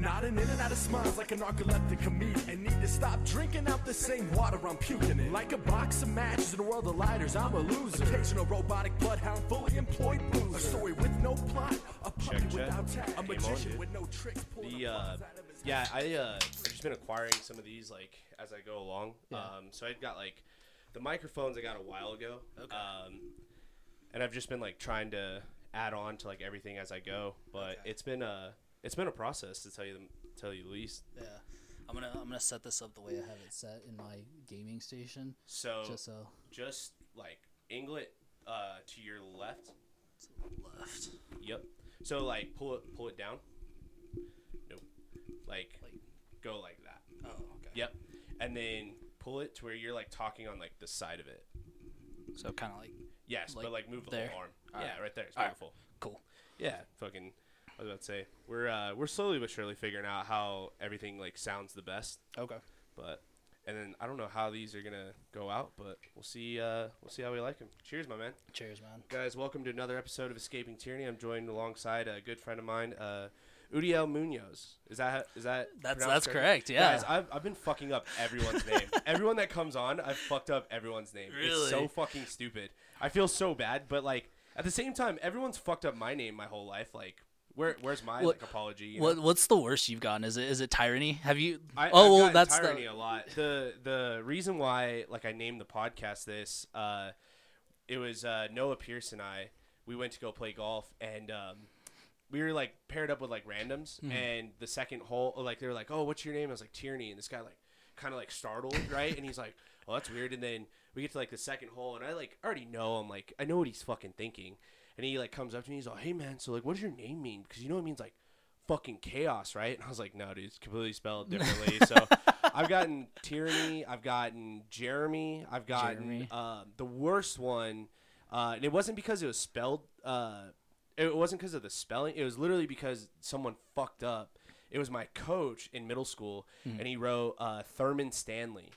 nodding in and out of smiles like a narcoleptic comedian. And need to stop drinking out the same water I'm puking in. Like a box of matches in a world of lighters, I'm a loser. Occasional robotic bloodhound, fully employed boozer. A story with no plot, a puppy Check, check. without tag. A Game on, magician with no tricks. pulling The the uh, bars out of his yeah, I uh, I've just been acquiring some of these like as I go along. Yeah. Um, so I got like the microphones I got a while ago. Um, and I've just been like trying to add on to like everything as I go. But Okay. it's been a it's been a process to tell you the tell you the least. Yeah, I'm gonna I'm gonna set this up the way I have it set in my gaming station, So just so just like anglet uh, to your left. to the left. Yep. So like pull it pull it down. Nope. Like Like go like that. oh okay. Yep. And then pull it to where you're like talking on like the side of it. So kind of like Yes, but Like like move the there? whole arm. All yeah, right. right there. It's All right. beautiful. cool. Yeah, fucking. I was about to say we're uh, we're slowly but surely figuring out how everything like sounds the best. Okay. But and then I don't know how these are gonna go out, but we'll see. Uh, we'll see how we like them. Cheers, my man. Cheers, man. Guys, welcome to another episode of Escaping Tyranny. I'm joined alongside a good friend of mine, uh, Udiel Munoz. Is that is that That's that's correct. Yeah. Guys, I've, I've been fucking up everyone's name. Everyone that comes on, I've fucked up everyone's name. It's so fucking stupid. I feel so bad, but like at the same time, everyone's fucked up my name my whole life. Like, where where's my What- like apology? you what know? what's the worst you've gotten? Is it is it tyranny? Have you? I, oh well, that's tyranny the. a lot. The the reason why like I named the podcast this, uh, it was uh, Noah Pierce and I. We went to go play golf, and um, we were like paired up with like randoms. Hmm. And the second hole, like they were like, "Oh, what's your name?" I was like Tierney, and this guy like kind of like startled, right? and he's like, "Oh, that's weird." And then we get to like the second hole, and I like already know. I'm like, I know what he's fucking thinking. And he like comes up to me, he's like, "Hey man, so like, what does your name mean? Because you know it means like." fucking chaos, right? And I was like, no, dude, it's completely spelled differently. so I've gotten tyranny, I've gotten Jeremy, I've gotten Jeremy. um, the worst one, uh, and it wasn't because it was spelled. Uh, it wasn't because of the spelling. It was literally because someone fucked up. It was my coach in middle school, Hmm. and he wrote uh, Thurman Stanley.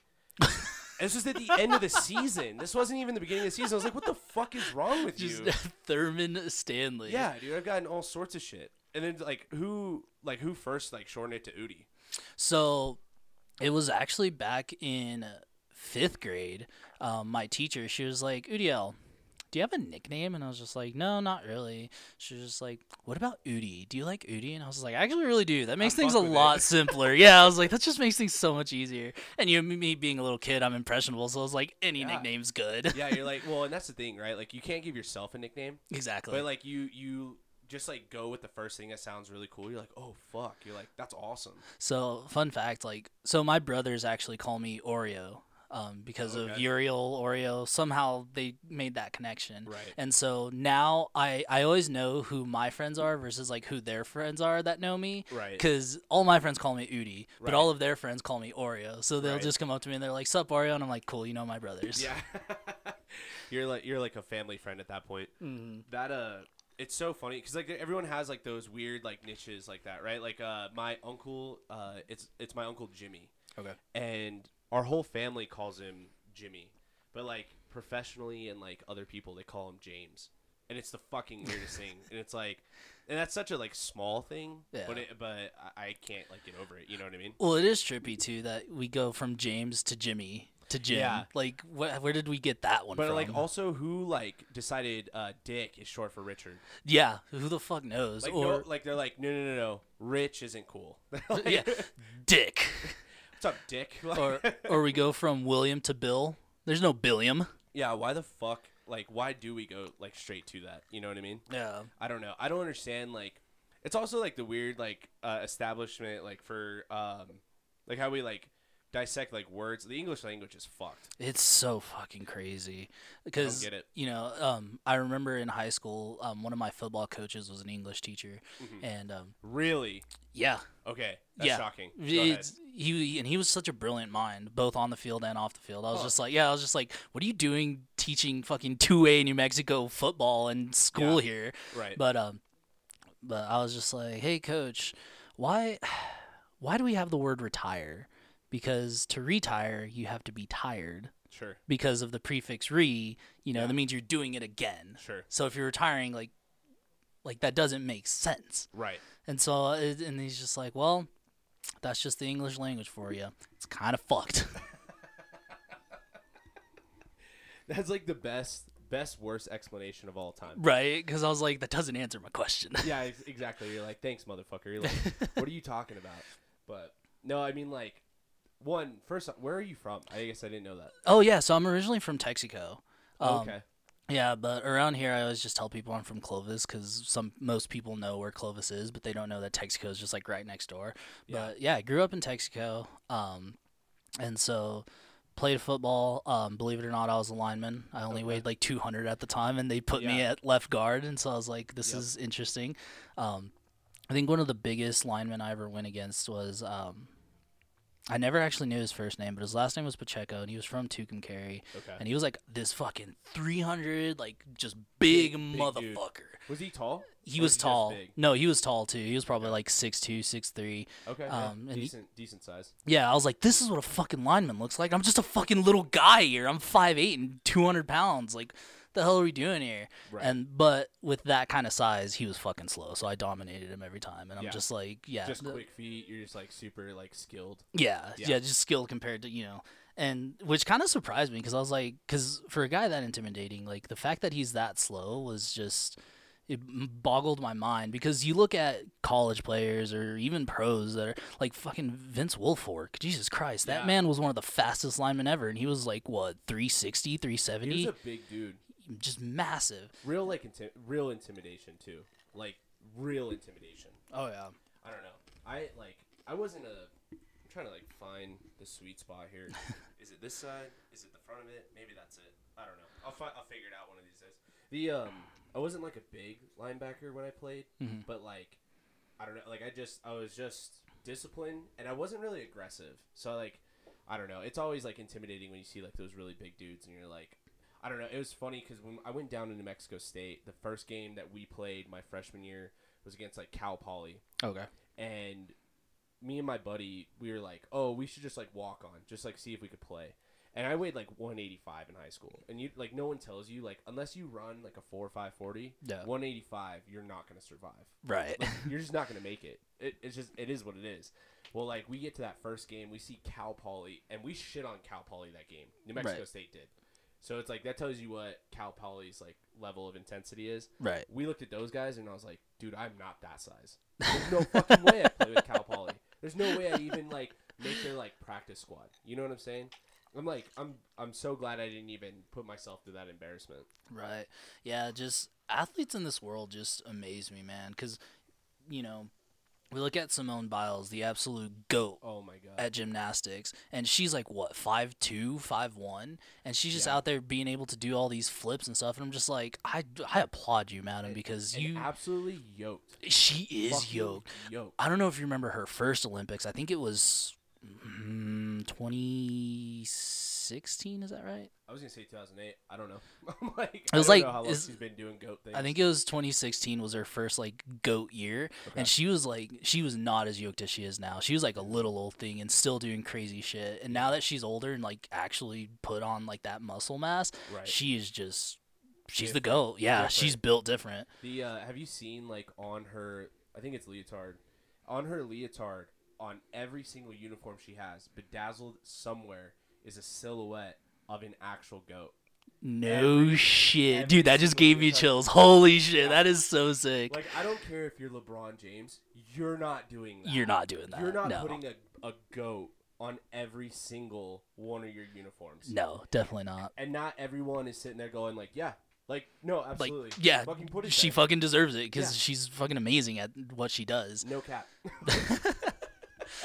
This was at the end of the season. This wasn't even the beginning of the season. I was like, what the fuck is wrong with Just you? Thurman Stanley. Yeah, dude, I've gotten all sorts of shit. And then like who like who first like shortened it to Udi? So it was actually back in fifth grade. Um, my teacher, she was like, Udiel, do you have a nickname? And I was just like, no, not really. She was just like, what about Udi? Do you like Udi? And I was like, I actually really do. That makes things a lot it." simpler. yeah, I was like, that just makes things so much easier. And you, me being a little kid, I'm impressionable, so I was like, any Yeah. nickname's good. Yeah, you're like, well, and that's the thing, right? Like you can't give yourself a nickname, exactly. but like you you just like go with the first thing that sounds really cool. You're like, oh fuck, you're like, that's awesome. So, fun fact, like, so my brothers actually call me Oreo, um, because of Udiel Oreo. Somehow they made that connection, Right. And so now I I always know who my friends are versus like who their friends are that know me, Right. Because all my friends call me Udi, but all of their friends call me Oreo. So they'll Right. just come up to me and they're like, "Sup, Oreo?" And I'm like, "Cool, you know my brothers." Yeah. you're like you're like a family friend at that point. hmm That uh it's so funny because like everyone has like those weird like niches like that, right? Like uh my uncle, uh it's it's my uncle Jimmy. Okay. and our whole family calls him Jimmy, but like professionally and like other people they call him James, and it's the fucking weirdest thing. And it's like, and that's such a like small thing, Yeah. but it, but I, I can't like get over it. You know what I mean? Well, it is trippy too that we go from James to Jimmy to Jim. Yeah. Like, wh- where did we get that one from? But from? like also who like decided uh, Dick is short for Richard? yeah, who the fuck knows? Like or no, like they're like no no no no, Rich isn't cool. Like, yeah, Dick. What's up, Dick? Or or we go from William to Bill. There's no Billiam. yeah, why the fuck? Like why do we go like straight to that? You know what I mean? Yeah. I don't know. I don't understand. Like, it's also like the weird like uh, establishment like for um like how we like dissect like words. The English language is fucked. It's so fucking crazy because get it. you know um, I remember in high school um, one of my football coaches was an English teacher Mm-hmm. and um, Really? yeah Okay, that's yeah shocking. He and he was such a brilliant mind both on the field and off the field. I was just like yeah I was just like what are you doing teaching fucking two A New Mexico football in school Yeah. here Right. but um but I was just like hey coach why why do we have the word retire because to retire you have to be tired sure. because of the prefix re, you know, Yeah. that means you're doing it again. Sure. So if you're retiring, like, Like that doesn't make sense. Right. And so, it, and he's just like, well, that's just the English language for you. It's kind of fucked. That's like the best, best, worst explanation of all time. right? Because I was like, that doesn't answer my question. yeah, exactly. You're like, thanks, motherfucker. You're like, what are you talking about? But no, I mean, like, one first, where are you from? I guess I didn't know that. oh, yeah. So I'm originally from Texico. Oh, Um, okay. Yeah, but around here, I always just tell people I'm from Clovis because some most people know where Clovis is, but they don't know that Texico is just like right next door. Yeah. But yeah, I grew up in Texico, um, and so played football. Um, believe it or not, I was a lineman. I only Okay. weighed like 200 at the time, and they put me at left guard, and so I was like, this Yep. is interesting. Um, I think one of the biggest linemen I ever went against was. Um, I never actually knew his first name, but his last name was Pacheco, and he was from Tucumcari Okay. and he was like this fucking 300 like just big, Big- dude. motherfucker was he tall? he Or was tall no he was tall too he was probably like 6'2 6'3 Okay. yeah. Um, and he- decent, decent size. yeah i was like this is what a fucking lineman looks like i'm just a fucking little guy here i'm 5'8 and 200 pounds like the hell are we doing here Right. and but with that kind of size he was fucking slow so i dominated him every time and i'm Yeah. just like yeah just the- quick feet. You're just like super like skilled. Yeah, Yeah. yeah, just skilled compared to you know, and which kind of surprised me because I was like, because for a guy that intimidating, like the fact that he's that slow was just it boggled my mind because you look at college players or even pros that are like fucking Vince Wilfork. Jesus Christ, that Yeah. man was one of the fastest linemen ever, and he was like what 360, He 370, was a big dude. Just massive. Real like inti- real intimidation too. Like real intimidation. Oh yeah. I don't know. I like. I wasn't a. I'm trying to like find the sweet spot here. is it this side? Is it the front of it? Maybe that's it. I don't know. I'll fi- I'll figure it out one of these days. The um, I wasn't like a big linebacker when I played, Mhm. but like, I don't know. Like I just I was just disciplined, and I wasn't really aggressive. So like, I don't know. It's always like intimidating when you see like those really big dudes, and you're like. I don't know. It was funny because when I went down to New Mexico State, the first game that we played my freshman year was against like Cal Poly, Okay. and me and my buddy we were like oh we should just like walk on just like see if we could play and i weighed like 185 in high school and you like no one tells you like unless you run like a 4 or 540 Yeah. 185 you're not going to survive Right. Like, you're just not going to make it. it it's just it is what it is well like we get to that first game we see cal poly and we shit on cal poly that game new mexico Right. state did so it's like that tells you what cal poly's like level of intensity is right. we looked at those guys and I was like, dude, I'm not that size. There's no fucking way I play with Cal Poly. There's no way I even like make their like practice squad. You know what I'm saying? I'm like, I'm I'm so glad I didn't even put myself through that embarrassment. Right. Yeah, just athletes in this world just amaze me, man. Because, you know, we look at Simone Biles, the absolute goat Oh my god. at gymnastics, and she's like, what, 5'2, 5'1? And she's just Yeah. out there being able to do all these flips and stuff. And I'm just like, I, I applaud you, madam, And- because and you. absolutely yoked. she is yoked. Yoked. I don't know if you remember her first Olympics. I think it was mm, 2016, is that right? I was gonna say 2008. I don't know. I'm like, It was I don't like- know how long is- she's been doing goat things. I think it was 2016 was her first like goat year, Okay. and she was like she was not as yoked as she is now. She was like a little old thing and still doing crazy shit. And now that she's older and like actually put on like that muscle mass, right. she is just she's the goat. Yeah, Different. she's built different. The uh, have you seen like on her? I think it's leotard. On her leotard, on every single uniform she has, bedazzled somewhere is a silhouette of an actual goat. No Every- shit, every dude. That just gave me chills. Holy shit, Yeah. that is so sick. Like I don't care if you're LeBron James, you're not doing that. You're not doing that. You're not no. putting a, a goat on every single one of your uniforms. No, definitely not. And not everyone is sitting there going like, yeah, like no, Like, absolutely, yeah, fucking put it. she there. fucking deserves it because Yeah. she's fucking amazing at what she does. no cap.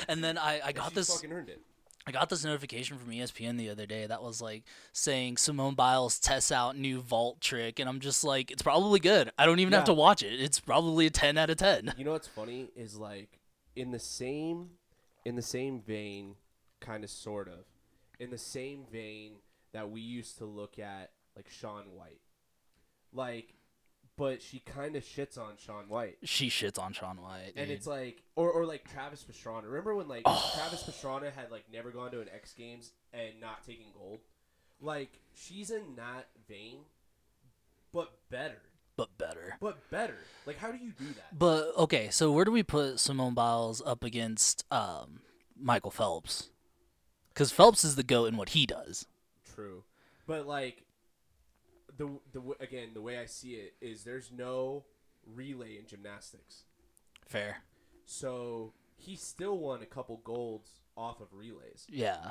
And then I, I got this. fucking earned it. I got this notification from ESPN the other day that was like saying Simone Biles tests out new vault trick, and I'm just like, it's probably good. I don't even have to watch it. It's probably a 10 out of 10. You know what's funny is like in the same in the same vein, kind of sort of, in the same vein that we used to look at like Shaun White. Like but she kind of shits on Shaun White. She shits on Shaun White. And dude. it's like or or like Travis Pastrana. Remember when like Oh. Travis Pastrana had like never gone to an X Games and not taking gold? Like she's in that vein but better. but better. but better. Like, how do you do that? But okay, so where do we put Simone Biles up against um, Michael Phelps? Because Phelps is the goat in what he does. True, but like the the again the way I see it is there's no relay in gymnastics, Fair. so he still won a couple golds off of relays. Yeah.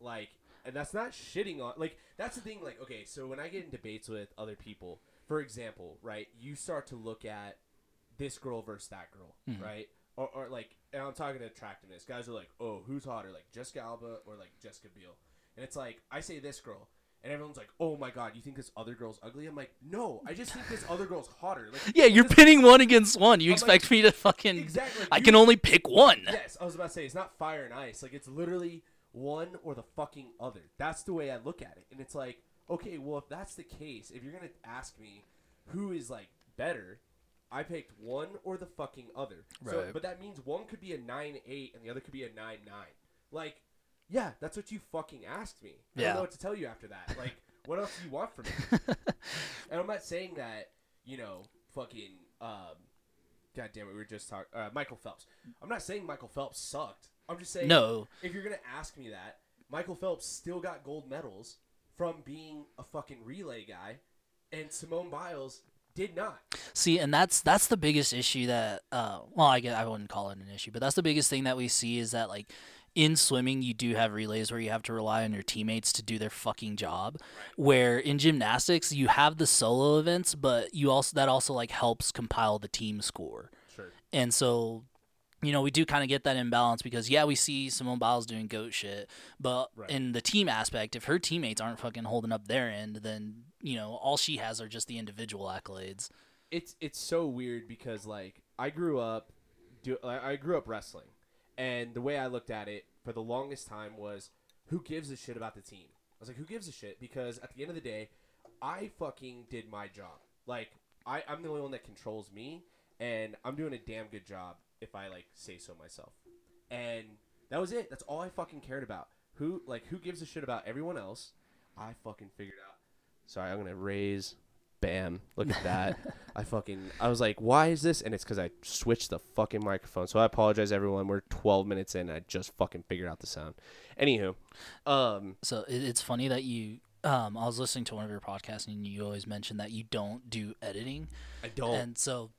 Like, and that's not shitting on. Like, that's the thing. Like, okay, so when I get in debates with other people, for example, right, you start to look at this girl versus that girl, mm-hmm. right? Or, or like, and I'm talking to attractiveness. Guys are like, oh, who's hotter, like Jessica Alba or like Jessica Biel? And it's like, I say this girl, and everyone's like, oh my god, you think this other girl's ugly? I'm like, no, I just think this other girl's hotter. Like, Yeah, you're pitting one against one. You I'm like- expect me to fucking? Exactly, like, I you- can only pick one. Yes, I was about to say it's not fire and ice. Like it's literally one or the fucking other. That's the way I look at it. And it's like, okay, well if that's the case, if you're gonna ask me who is like better, I picked one or the fucking other. So, Right. but that means one could be a nine eight and the other could be a nine nine. Like, yeah, that's what you fucking asked me. I Yeah. don't know what to tell you after that. Like, what else do you want from me? and I'm not saying that, you know, fucking um God damn it, we were just talking uh, Michael Phelps. I'm not saying Michael Phelps sucked. I'm just saying No. if you're gonna ask me that, Michael Phelps still got gold medals from being a fucking relay guy, and Simone Biles did not. See, and that's that's the biggest issue that uh well, I guess I wouldn't call it an issue, but that's the biggest thing that we see is that like in swimming you do have relays where you have to rely on your teammates to do their fucking job. Where in gymnastics you have the solo events, but you also that also like helps compile the team score. Sure. And so you know, we do kind of get that imbalance because yeah, we see Simone Biles doing goat shit, but Right. in the team aspect, if her teammates aren't fucking holding up their end, then you know all she has are just the individual accolades. It's it's so weird because like I grew up, do I I grew up wrestling, and the way I looked at it for the longest time was, who gives a shit about the team? I was like, who gives a shit? Because at the end of the day, I fucking did my job. Like I I'm the only one that controls me, and I'm doing a damn good job if I like say so myself. And that was it. That's all I fucking cared about. Who like who gives a shit about everyone else? I fucking figured out. Sorry, I'm gonna raise. Bam! Look at that. I fucking. I was like, why is this? And it's because I switched the fucking microphone. So I apologize, everyone. We're 12 minutes in. I just fucking figured out the sound. Anywho, um, So it, it's funny that you. Um, I was listening to one of your podcasts and you always mentioned that you don't do editing, I don't. and so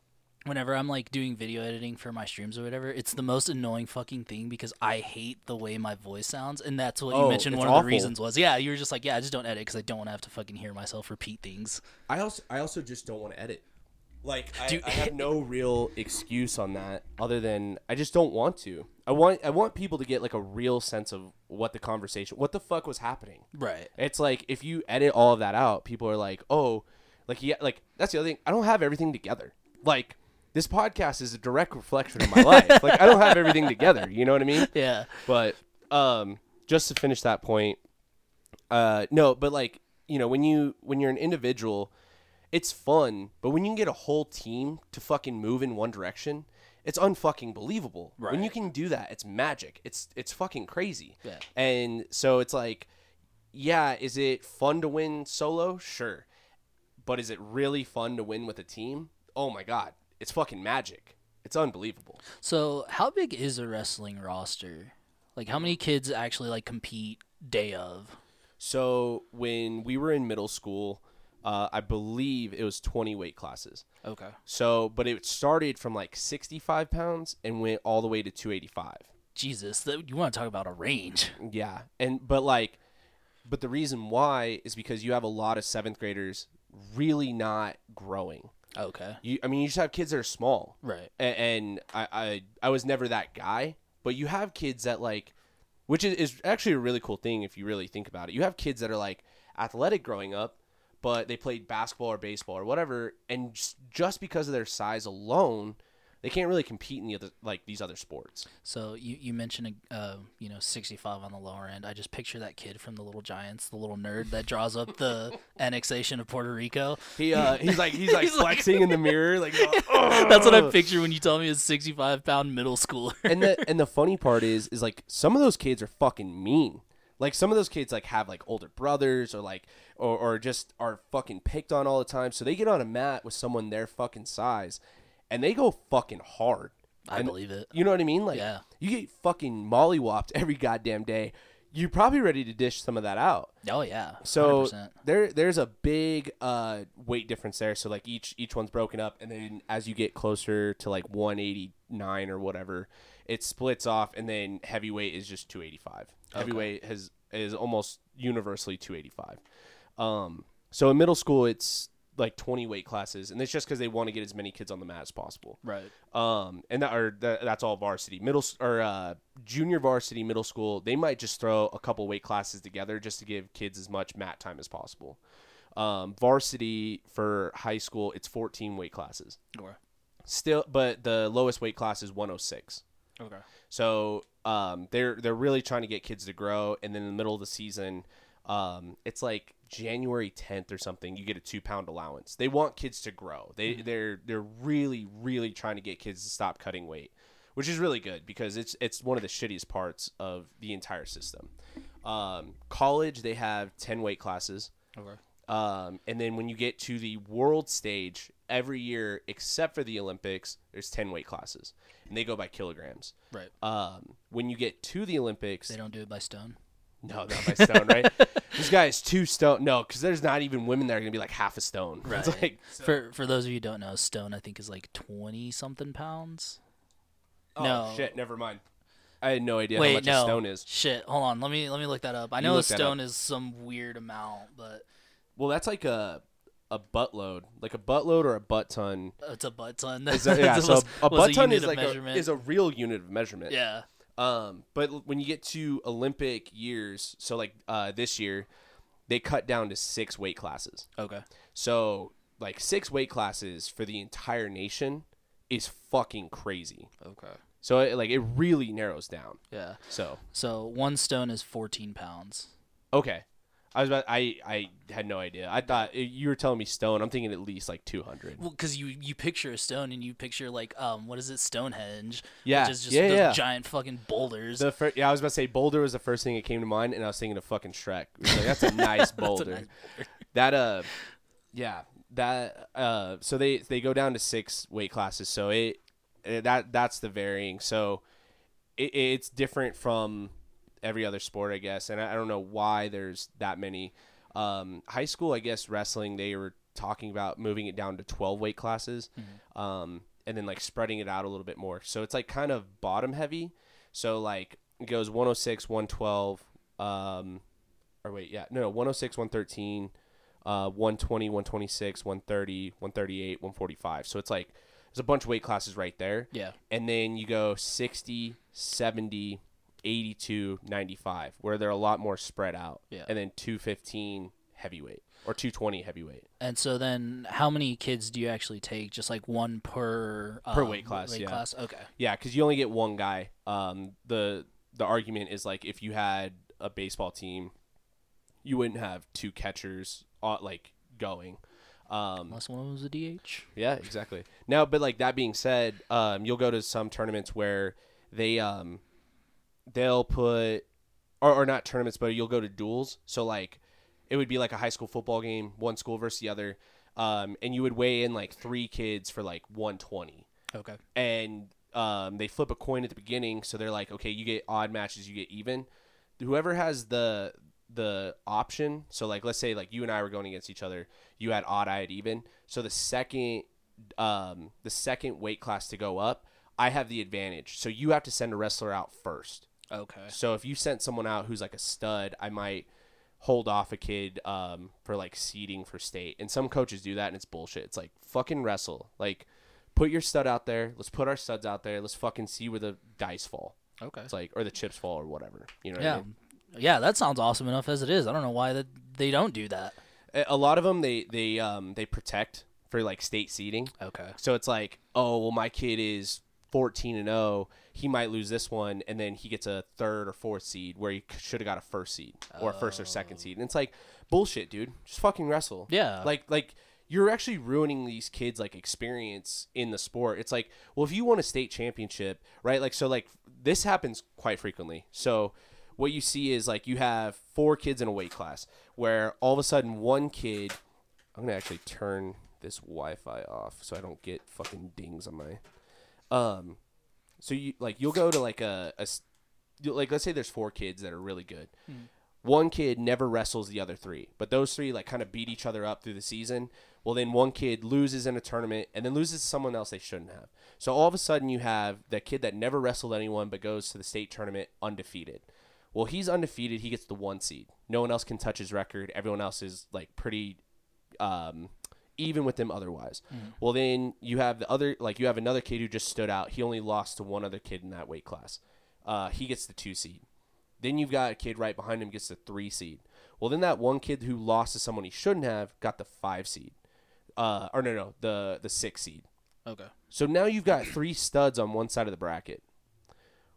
whenever I'm like doing video editing for my streams or whatever, it's the most annoying fucking thing because I hate the way my voice sounds, and that's what you Oh, mentioned. One awful. of the reasons was yeah, you were just like yeah, I just don't edit because I don't want to have to fucking hear myself repeat things. I also I also just don't want to edit. Like I, I have no real excuse on that other than I just don't want to. I want I want people to get like a real sense of what the conversation, what the fuck was happening. Right. It's like if you edit all of that out, people are like, "Oh, like yeah, like that's the other thing. I don't have everything together. Like this podcast is a direct reflection of my life. Like I don't have everything together. You know what I mean? Yeah. But um, just to finish that point, uh, no, but like you know when you when you're an individual, it's fun. But when you can get a whole team to fucking move in one direction, it's unfucking believable. When you can do that, it's magic. It's it's fucking crazy. Yeah. And so it's like, yeah, is it fun to win solo? Sure. But is it really fun to win with a team? Oh my god, it's fucking magic. It's unbelievable. So how big is a wrestling roster? Like how many kids actually like compete day of? So when we were in middle school, uh, I believe it was 20 weight classes. Okay. So, but it started from like 65 pounds and went all the way to 285. Jesus, that, you want to talk about a range? Yeah, and but like, but the reason why is because you have a lot of seventh graders really not growing. Okay. You, I mean, you just have kids that are small, Right. A- and I, I, I was never that guy. But you have kids that like, which is, is actually a really cool thing if you really think about it. You have kids that are like athletic growing up, but they played basketball or baseball or whatever, and just, just because of their size alone, they can't really compete in the other like these other sports. So you you mentioned a uh, you know 65 on the lower end. I just picture that kid from the Little Giants, the little nerd that draws up the annexation of Puerto Rico. He uh, he's like he's like He's like- flexing in the mirror, like That's what I picture when you tell me a 65 pound middle schooler. and the and the funny part is is like some of those kids are fucking mean. Like some of those kids like have like older brothers or like or, or just are fucking picked on all the time. So they get on a mat with someone their fucking size and they go fucking hard. I And- believe it. You know what I mean? Like Yeah. you get fucking mollywopped every goddamn day. You're probably ready to dish some of that out. Oh yeah. So 100%. there there's a big uh, weight difference there. So like each each one's broken up, and then as you get closer to like 189 or whatever, it splits off, and then heavyweight is just 285. Heavyweight has is almost universally 285. Um, so in middle school, it's like 20 weight classes, and it's just because they want to get as many kids on the mat as possible. right. Um, and that are that, that's all varsity. Middle or uh, junior varsity, middle school, they might just throw a couple weight classes together just to give kids as much mat time as possible. Um, varsity for high school, it's 14 weight classes. Okay. Still, but the lowest weight class is 106. Okay. So um, they're they're really trying to get kids to grow, and then in the middle of the season, um, it's like January 10th or something. You get a two pound allowance. They want kids to grow. They they're they're really really trying to get kids to stop cutting weight, which is really good because it's it's one of the shittiest parts of the entire system. Um, college they have 10 weight classes. Okay. Um, and then when you get to the world stage, every year except for the Olympics, there's 10 weight classes, and they go by kilograms. Right. Um, when you get to the Olympics, They don't do it by stone. No, not by stone, right? this guy is two stone. No, because there's not even women that are gonna be like half a stone. It's Right. like For for those of you who don't know, stone I think is like twenty something pounds. oh No. shit, never mind. I had no idea how much no. a stone is. Shit, hold on. Let me let me look that up. I You know a stone is some weird amount, but Well, that's like a a butt load, like a butt load or a butt ton. Oh, it's a butt ton. Is a, yeah, It so was- a, a was butt ton unit is like a, is a real unit of measurement. yeah. Um, but when you get to Olympic years, so like uh, this year, they cut down to six weight classes. Okay. So like six weight classes for the entire nation is fucking crazy. Okay. So it, like it really narrows down. Yeah. So So one stone is fourteen pounds. okay, I was about I I had no idea. I thought you were telling me stone. I'm thinking at least like 200. Well, because you you picture a stone and you picture like um what is it Stonehenge? Yeah, Which is just yeah, those yeah. giant fucking boulders. The fir- yeah, I was about to say Boulder was the first thing that came to mind, and I was thinking of fucking Shrek. Like, that's a nice Boulder. nice That uh, yeah, that uh, so they they go down to six weight classes. So it, it that that's the varying. So it, it's different from every other sport, I guess, and I, I don't know why there's that many. Um, high school, I guess wrestling they were talking about moving it down to twelve weight classes, um, and then like spreading it out a little bit more. So it's like kind of bottom heavy. So like it goes 106, 112, um, or wait, yeah, no, no 106, 113, uh, 120, 126, 130, 138, 145. So it's like there's a bunch of weight classes right there. Yeah. And then you go 60, 70, 82, 95, where they're a lot more spread out. Yeah. And then 215 heavyweight or 220 heavyweight. And so then, how many kids do you actually take? Just like one per Per um, weight class, Weight yeah. class. Okay. Yeah, because you only get one guy. Um, the the argument is like if you had a baseball team, you wouldn't have two catchers uh, like going. Um, Unless one was a DH. yeah, exactly. Now, but like that being said, um, you'll go to some tournaments where they um, they'll put or, or not tournaments, but you'll go to duels. So like it would be like a high school football game, one school versus the other, um, and you would weigh in like three kids for like one twenty Okay. and um, they flip a coin at the beginning. So they're like, okay, you get odd matches, you get even. Whoever has the the option. So like, let's say like you and I were going against each other. You had odd, I had even. So the second um, the second weight class to go up, I have the advantage. So you have to send a wrestler out first. Okay. So if you sent someone out who's like a stud, I might hold off a kid um, for like seeding for state. And some coaches do that, and it's bullshit. It's like fucking wrestle. Like, put your stud out there. Let's put our studs out there. Let's fucking see where the dice fall. Okay. It's like or the chips fall or whatever. You know what I Yeah. mean? Yeah, that sounds awesome enough as it is. I don't know why that they don't do that. A- A lot of them they they um they protect for like state seeding. Okay. So it's like, oh well, my kid is 14 and 0. He might lose this one, and then he gets a third or fourth seed where he should have got a first seed or a first or second seed. And it's like bullshit, dude. Just fucking wrestle. Yeah. Like like you're actually ruining these kids like experience in the sport. It's like, well, if you won a state championship, right? Like so like this happens quite frequently. So what you see is like you have four kids in a weight class where all of a sudden one kid I'm gonna actually turn this Wi-Fi off so I don't get fucking dings on my um so you like you'll go to like a, a like let's say there's four kids that are really good. One kid never wrestles the other three but those three like kind of beat each other up through the season. Well then one kid loses in a tournament and then loses to someone else they shouldn't have. So all of a sudden you have that kid that never wrestled anyone but goes to the state tournament undefeated. Well he's undefeated. He gets the one seed. No one else can touch his record. Everyone else is like pretty um, even with them otherwise. Well, then you have the other, like you have another kid who just stood out. He only lost to one other kid in that weight class. Uh, he gets the two seed. Then you've got a kid right behind him gets the three seed. Well, then that one kid who lost to someone he shouldn't have got the five seed. Uh, or no, no, the the six seed. Okay. So now you've got three studs on one side of the bracket.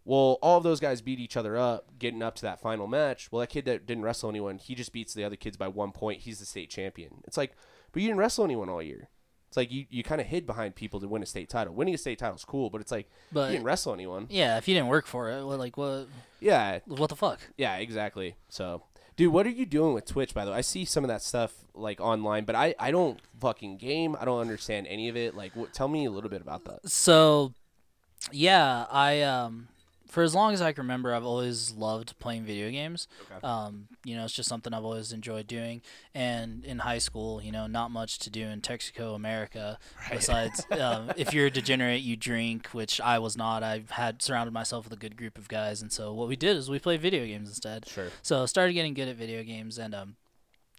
Well, all of those guys beat each other up, getting up to that final match. Well, that kid that didn't wrestle anyone, he just beats the other kids by one point. He's the state champion. It's like, but you didn't wrestle anyone all year. It's like you, you kind of hid behind people to win a state title. Winning a state title is cool, but it's like But- you didn't wrestle anyone. Yeah, if you didn't work for it, like what? Yeah, What the fuck? yeah, exactly. So, dude, what are you doing with Twitch? By the way, I see some of that stuff like online, but I, I don't fucking game. I don't understand any of it. Like, what, tell me a little bit about that. So, yeah, I um, for as long as I can remember, I've always loved playing video games. Okay. Um, you know, it's just something I've always enjoyed doing. And in high school, you know, not much to do in Texico, America, besides um, if you're a degenerate, you drink, which I was not. I had surrounded myself with a good group of guys, and so what we did is we played video games instead. Sure. So I started getting good at video games, and um,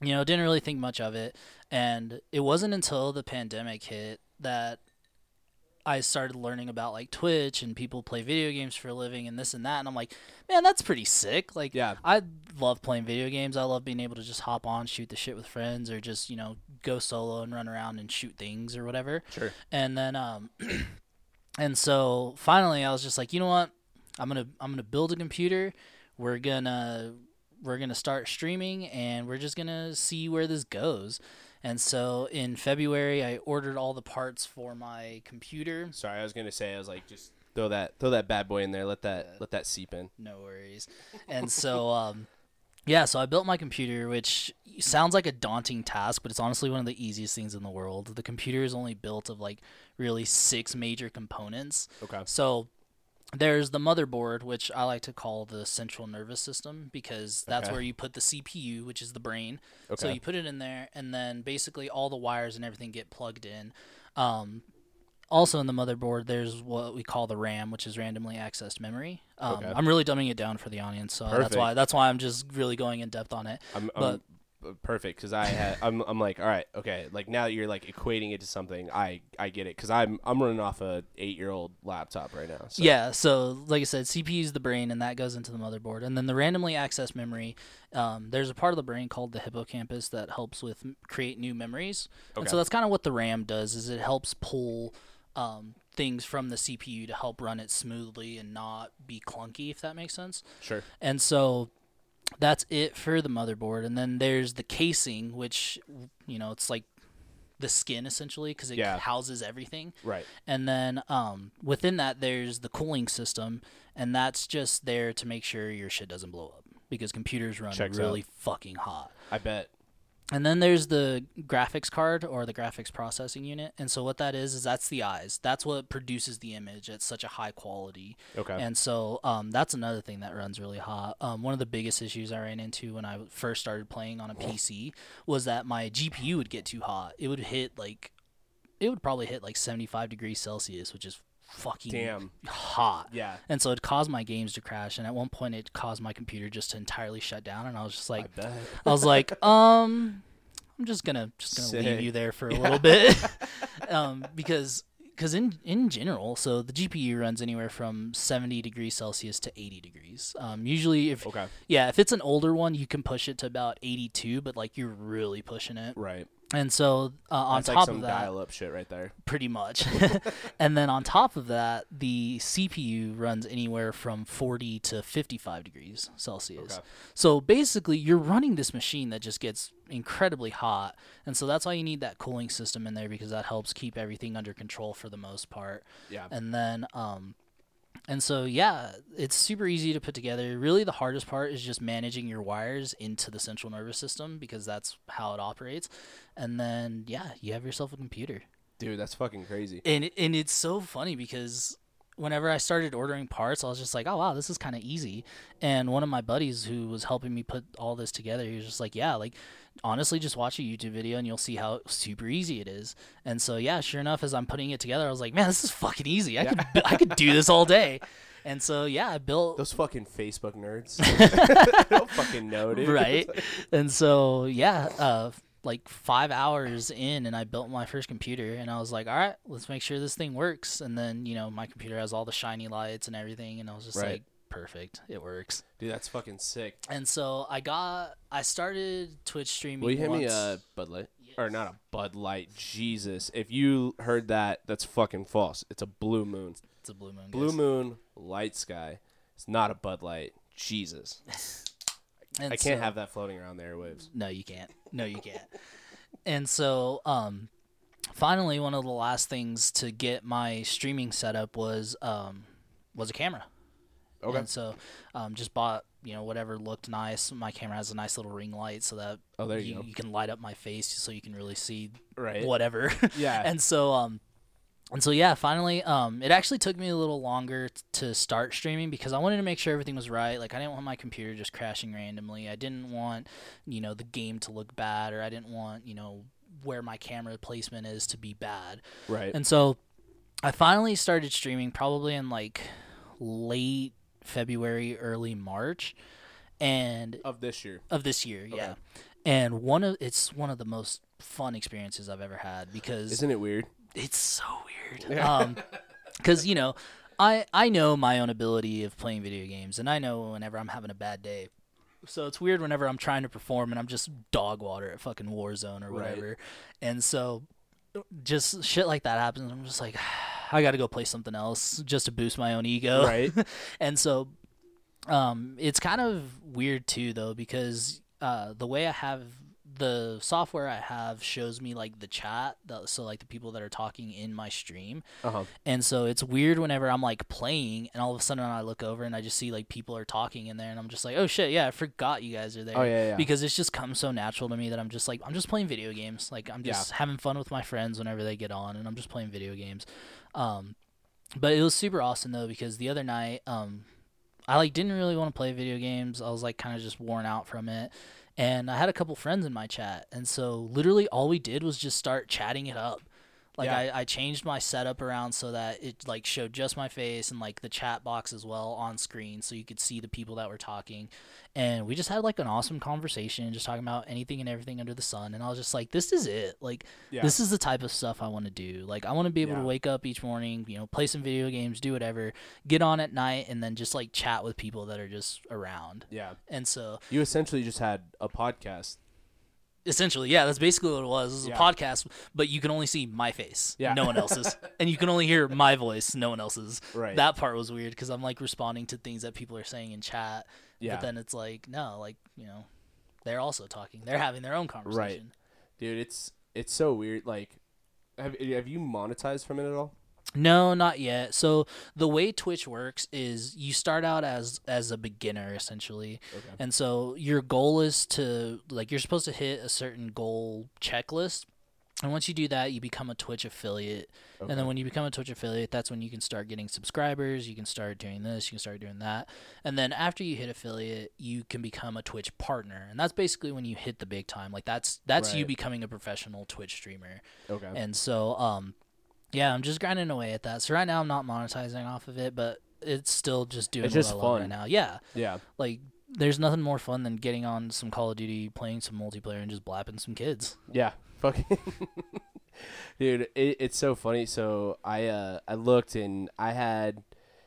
you know, didn't really think much of it. And it wasn't until the pandemic hit that I started learning about like Twitch and people play video games for a living and this and that. And I'm like, man, that's pretty sick. Like, Yeah. I love playing video games. I love being able to just hop on, shoot the shit with friends, or just you know go solo and run around and shoot things or whatever. Sure. And then um, and so finally I was just like, you know what? I'm gonna I'm gonna build a computer. We're gonna we're gonna start streaming and we're just gonna see where this goes. And so in February I ordered all the parts for my computer. Sorry, I was gonna say I was like just throw that throw that bad boy in there. Let that let that seep in. No worries. And so, um, yeah, so I built my computer, which sounds like a daunting task, but it's honestly one of the easiest things in the world. The computer is only built of like really six major components. Okay. So there's the motherboard, which I like to call the central nervous system because that's Okay. where you put the CPU, which is the brain. Okay. So you put it in there, and then basically all the wires and everything get plugged in. Um, also in the motherboard, there's what we call the RAM, which is randomly accessed memory. Um, Okay. I'm really dumbing it down for the audience, so that's why that's why I'm just really going in depth on it. I'm, But- I'm perfect because I had I'm I'm like all right okay like now that you're like equating it to something I I get it because I'm I'm running off a eight year old laptop right now. So. Yeah, so like I said, CPU is the brain, and that goes into the motherboard. And then the randomly accessed memory, um, there's a part of the brain called the hippocampus that helps with create new memories. And so that's kind of what the RAM does is it helps pull um, things from the CPU to help run it smoothly and not be clunky, if that makes sense. Sure. And so that's it for the motherboard. And then there's the casing, which you know it's like the skin essentially because it Yeah. houses everything. Right. And then um, within that, there's the cooling system, and that's just there to make sure your shit doesn't blow up because computers run Checks really fucking hot. I bet. And then there's the graphics card or the graphics processing unit. And so what that is is that's the eyes. That's what produces the image at such a high quality. Okay. And so um, that's another thing that runs really hot. Um, one of the biggest issues I ran into when I first started playing on a PC was that my GPU would get too hot. It would hit like, it would probably hit like 75 degrees Celsius, which is fucking Damn. hot. Yeah. And so it caused my games to crash. And at one point, it caused my computer just to entirely shut down. And I was just like, I. I was like, um, I'm just gonna just gonna leave you there for a little bit, um, because because in in general, so the GPU runs anywhere from 70 degrees Celsius to 80 degrees. Um, usually, if Okay. yeah, if it's an older one, you can push it to about 82, but like you're really pushing it. Right. And so uh, on That's top like some of that, dial up shit right there. pretty much. and then on top of that, the CPU runs anywhere from 40 to 55 degrees Celsius. Okay. So basically, you're running this machine that just gets incredibly hot. And so that's why you need that cooling system in there because that helps keep everything under control for the most part. Yeah. And then um And so, yeah, it's super easy to put together. Really, the hardest part is just managing your wires into the central nervous system because that's how it operates. And then, yeah, you have yourself a computer. Dude, that's fucking crazy. And and it's so funny because whenever I started ordering parts, I was just like, "Oh wow, this is kind of easy." And one of my buddies who was helping me put all this together, he was just like, "Yeah, like honestly, just watch a YouTube video and you'll see how super easy it is." And so yeah, sure enough, as I'm putting it together, I was like, "Man, this is fucking easy. I could I could do this all day." And so yeah, I built Those fucking Facebook nerds. don't fucking know, dude. right and so yeah uh like five hours in and i built my first computer and i was like all right let's make sure this thing works and then you know my computer has all the shiny lights and everything and i was just Right. like perfect it works Dude, that's fucking sick. and so i got i started twitch streaming Will you hand me once. a Bud Light? Or not a Bud Light. Jesus. If you heard that, that's fucking false. It's a Blue Moon. it's a blue moon Blue guys. Moon, Light Sky. It's not a Bud Light. Jesus. I can't so- have that floating around the airwaves. No, you can't. No, you can't. and so, um, finally, one of the last things to get my streaming setup was um, was a camera. Okay. And so, um, just bought you know whatever looked nice. My camera has a nice little ring light so that Oh, there you you, you can light up my face so you can really see Right. whatever. Yeah. and so um and so yeah, finally um it actually took me a little longer t- to start streaming because I wanted to make sure everything was right. Like I didn't want my computer just crashing randomly. I didn't want, you know, the game to look bad or I didn't want, you know, where my camera placement is to be bad. Right. And so I finally started streaming probably in like late February, early March. And of this year. of this year, yeah. And one of it's one of the most fun experiences I've ever had because Isn't it weird? it's so weird. Um, because you know, I I know my own ability of playing video games, and I know whenever I'm having a bad day. So it's weird whenever I'm trying to perform and I'm just dog water at fucking Warzone or Right. whatever, and so just shit like that happens. I'm just like, I got to go play something else just to boost my own ego, Right. and so um, it's kind of weird too though because uh, the way I have the software I have shows me like the chat, the, so like the people that are talking in my stream, Uh-huh. and so it's weird whenever I'm like playing and all of a sudden I look over and I just see like people are talking in there and I'm just like, oh shit, yeah, I forgot you guys are there. Oh, yeah, yeah. Because it's just come so natural to me that I'm just like, I'm just playing video games. Like I'm Yeah. just having fun with my friends whenever they get on and I'm just playing video games. Um, but it was super awesome though because the other night, um, I like didn't really want to play video games. I was like kind of just worn out from it. And I had a couple friends in my chat. And so literally all we did was just start chatting it up. Like Yeah. I, I changed my setup around so that it like showed just my face and like the chat box as well on screen so you could see the people that were talking. And we just had like an awesome conversation, just talking about anything and everything under the sun. And I was just like, this is it. Like Yeah. this is the type of stuff I want to do. Like I want to be able Yeah. to wake up each morning, you know, play some video games, do whatever, get on at night and then just like chat with people that are just around. Yeah. And so You essentially just had a podcast. Essentially, yeah, that's basically what it was. It was Yeah. a podcast, but you can only see my face, Yeah. no one else's, and you can only hear my voice, no one else's. Right. That part was weird because I'm like responding to things that people are saying in chat, Yeah. but then it's like no, like you know, they're also talking, they're having their own conversation. Right. Dude, it's it's so weird. Like, have have you monetized from it at all? No, not yet. So the way Twitch works is you start out as as a beginner essentially. Okay. And so your goal is to like you're supposed to hit a certain goal checklist. And once you do that, you become a Twitch affiliate. And then when you become a Twitch affiliate, that's when you can start getting subscribers, you can start doing this, you can start doing that. And then after you hit affiliate, you can become a Twitch partner. And that's basically when you hit the big time. Like that's that's you becoming a professional Twitch streamer. Okay. And so, um, yeah, I'm just grinding away at that. So right now, I'm not monetizing off of it, but it's still just doing It's just love fun. right now. Yeah, yeah. like there's nothing more fun than getting on some Call of Duty, playing some multiplayer, and just blapping some kids. Yeah. Fucking. Dude, it, it's so funny. So I uh I looked and I had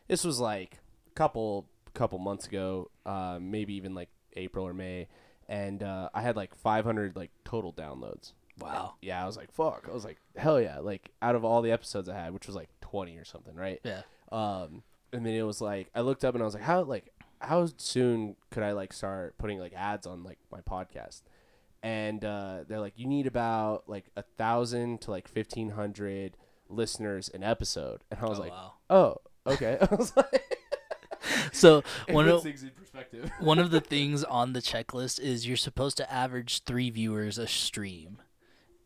this was like a couple couple months ago, uh, maybe even like April or May, and uh, I had like 500 like total downloads. Wow. Yeah, I was like, fuck. I was like, hell yeah. Like out of all the episodes I had, which was like 20 or something, right? Yeah. Um, and then it was like I looked up and I was like, how like how soon could I like start putting like ads on like my podcast? And uh, they're like, you need about like a thousand to like fifteen hundred listeners an episode. And I was Oh, like, wow. oh, Okay. I was like, So one of things in perspective. one of the things on the checklist is you're supposed to average three viewers a stream,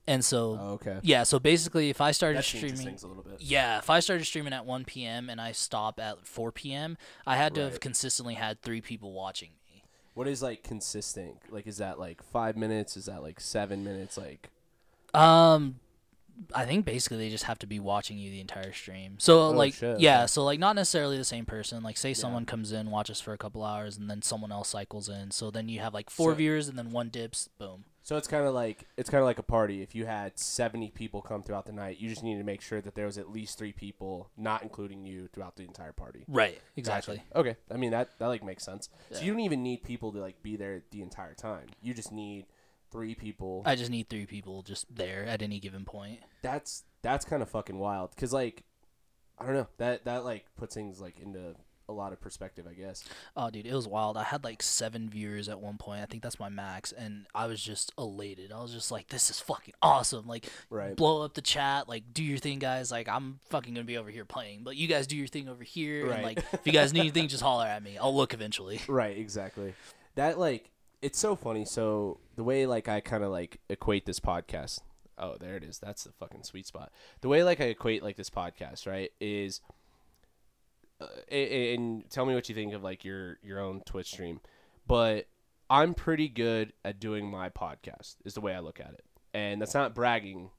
and so Oh, okay. yeah. So basically, if I started streaming, things a little bit. yeah, if I started streaming at 1 p.m. and I stop at 4 p.m., I had to have consistently had three people watching me. What is like consistent? Like, is that like five minutes? Is that like seven minutes? Like, Um, I think basically they just have to be watching you the entire stream. So Oh, like, shit, yeah, so like not necessarily the same person. Like, say someone comes in, watches for a couple hours, and then someone else cycles in. So then you have like four So- viewers, and then one dips. Boom. So it's kind of like it's kind of like a party. If you had seventy people come throughout the night, you just need to make sure that there was at least three people, not including you, throughout the entire party. Right. Gotcha. Exactly. Okay. I mean that that like makes sense. So you don't even need people to like be there the entire time. You just need three people. I just need three people just there at any given point. that's that's kind of fucking wild. Cause like, I don't know that that like puts things like into a lot of perspective. I guess. Oh, dude, it was wild. I had like seven viewers at one point. I think that's my max, and I was just elated. I was just like, "This is fucking awesome!" Like, Right. blow up the chat. Like, do your thing, guys. Like, I'm fucking gonna be over here playing, but you guys do your thing over here. Right. And like, if you guys need anything, just holler at me. I'll look eventually. Right, exactly. That like it's so funny. So the way like I kind of like equate this podcast. Oh, there it is. That's the fucking sweet spot. The way like I equate like this podcast, right, is uh, a- and tell me what you think of like your your own Twitch stream. But I'm pretty good at doing my podcast. Is the way I look at it. And that's not bragging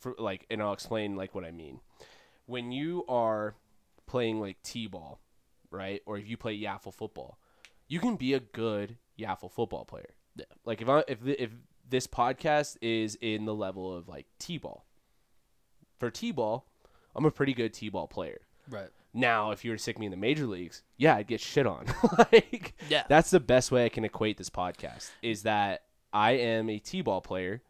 for like and I'll explain like what I mean. When you are playing like T-ball, right? Or if you play Yaffle football, you can be a good Yaffle football player. Yeah. Like if I if if this podcast is in the level of like T-ball. For T-ball, I'm a pretty good T-ball player. Right. Now, if you were to stick me in the major leagues, yeah, I'd get shit on. like Yeah. that's the best way I can equate this podcast is that I am a T-ball player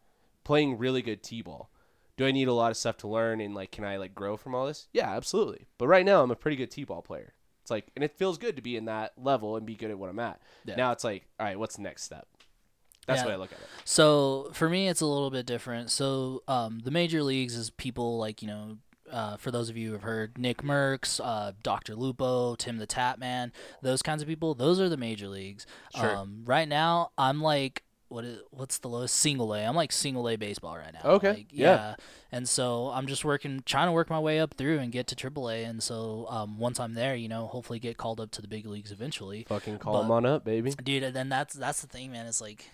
playing really good T-ball. Do I need a lot of stuff to learn and like can I like grow from all this? Yeah, absolutely. But right now I'm a pretty good T-ball player. It's like and it feels good to be in that level and be good at what I'm at. Yeah. Now it's like, all right, what's the next step? That's Yeah. the way I look at it. So for me, it's a little bit different. So um, the major leagues is people like you know. Uh, for those of you who have heard Nickmercs, uh, Dr. Lupo, Tim the Tatman, those kinds of people, those are the major leagues. Sure. Um, right now, I'm like, what is what's the lowest single A? I'm like single A baseball right now. Okay, Like, yeah. And so I'm just working, trying to work my way up through and get to Triple A. And so um, once I'm there, you know, hopefully get called up to the big leagues eventually Fucking call But- them on up, baby. dude and then that's that's the thing man it's like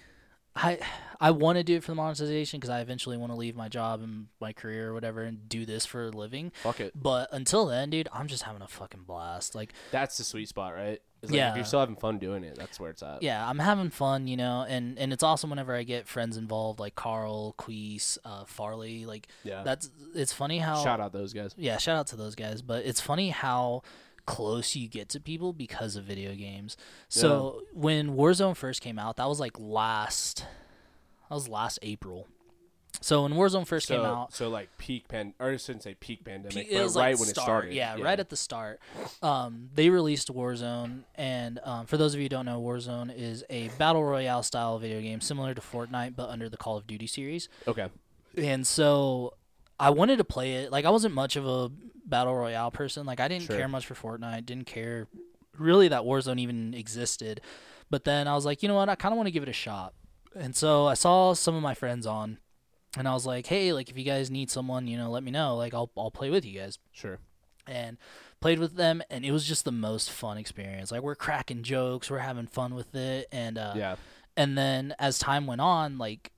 i i want to do it for the monetization because i eventually want to leave my job and my career or whatever and do this for a living Fuck it. but until then dude i'm just having a fucking blast like That's the sweet spot, right? It's like if Yeah. you're still having fun doing it, that's where it's at. yeah i'm having fun you know and and it's awesome whenever i get friends involved like carl queese uh farley like Yeah. that's it's funny how Shout out those guys. yeah, shout out to those guys. But it's funny how close you get to people because of video games. So when Warzone first came out, that was like last, that was last April. So when Warzone first so, came out, so like peak pan, or I shouldn't say peak pandemic, it but right like when start, it started. Yeah, right at the start. Um, they released Warzone, and um, for those of you who don't know, Warzone is a battle royale style video game similar to Fortnite, but under the Call of Duty series. Okay. and so I wanted to play it. Like I wasn't much of a battle royale person. Like I didn't Sure. care much for Fortnite. Didn't care really that Warzone even existed. But then I was like, you know what? I kind of want to give it a shot. And so I saw some of my friends on, and I was like, hey, like if you guys need someone, you know, let me know. Like I'll I'll play with you guys. Sure. And played with them, and it was just the most fun experience. Like we're cracking jokes, we're having fun with it, and uh, Yeah. and then as time went on like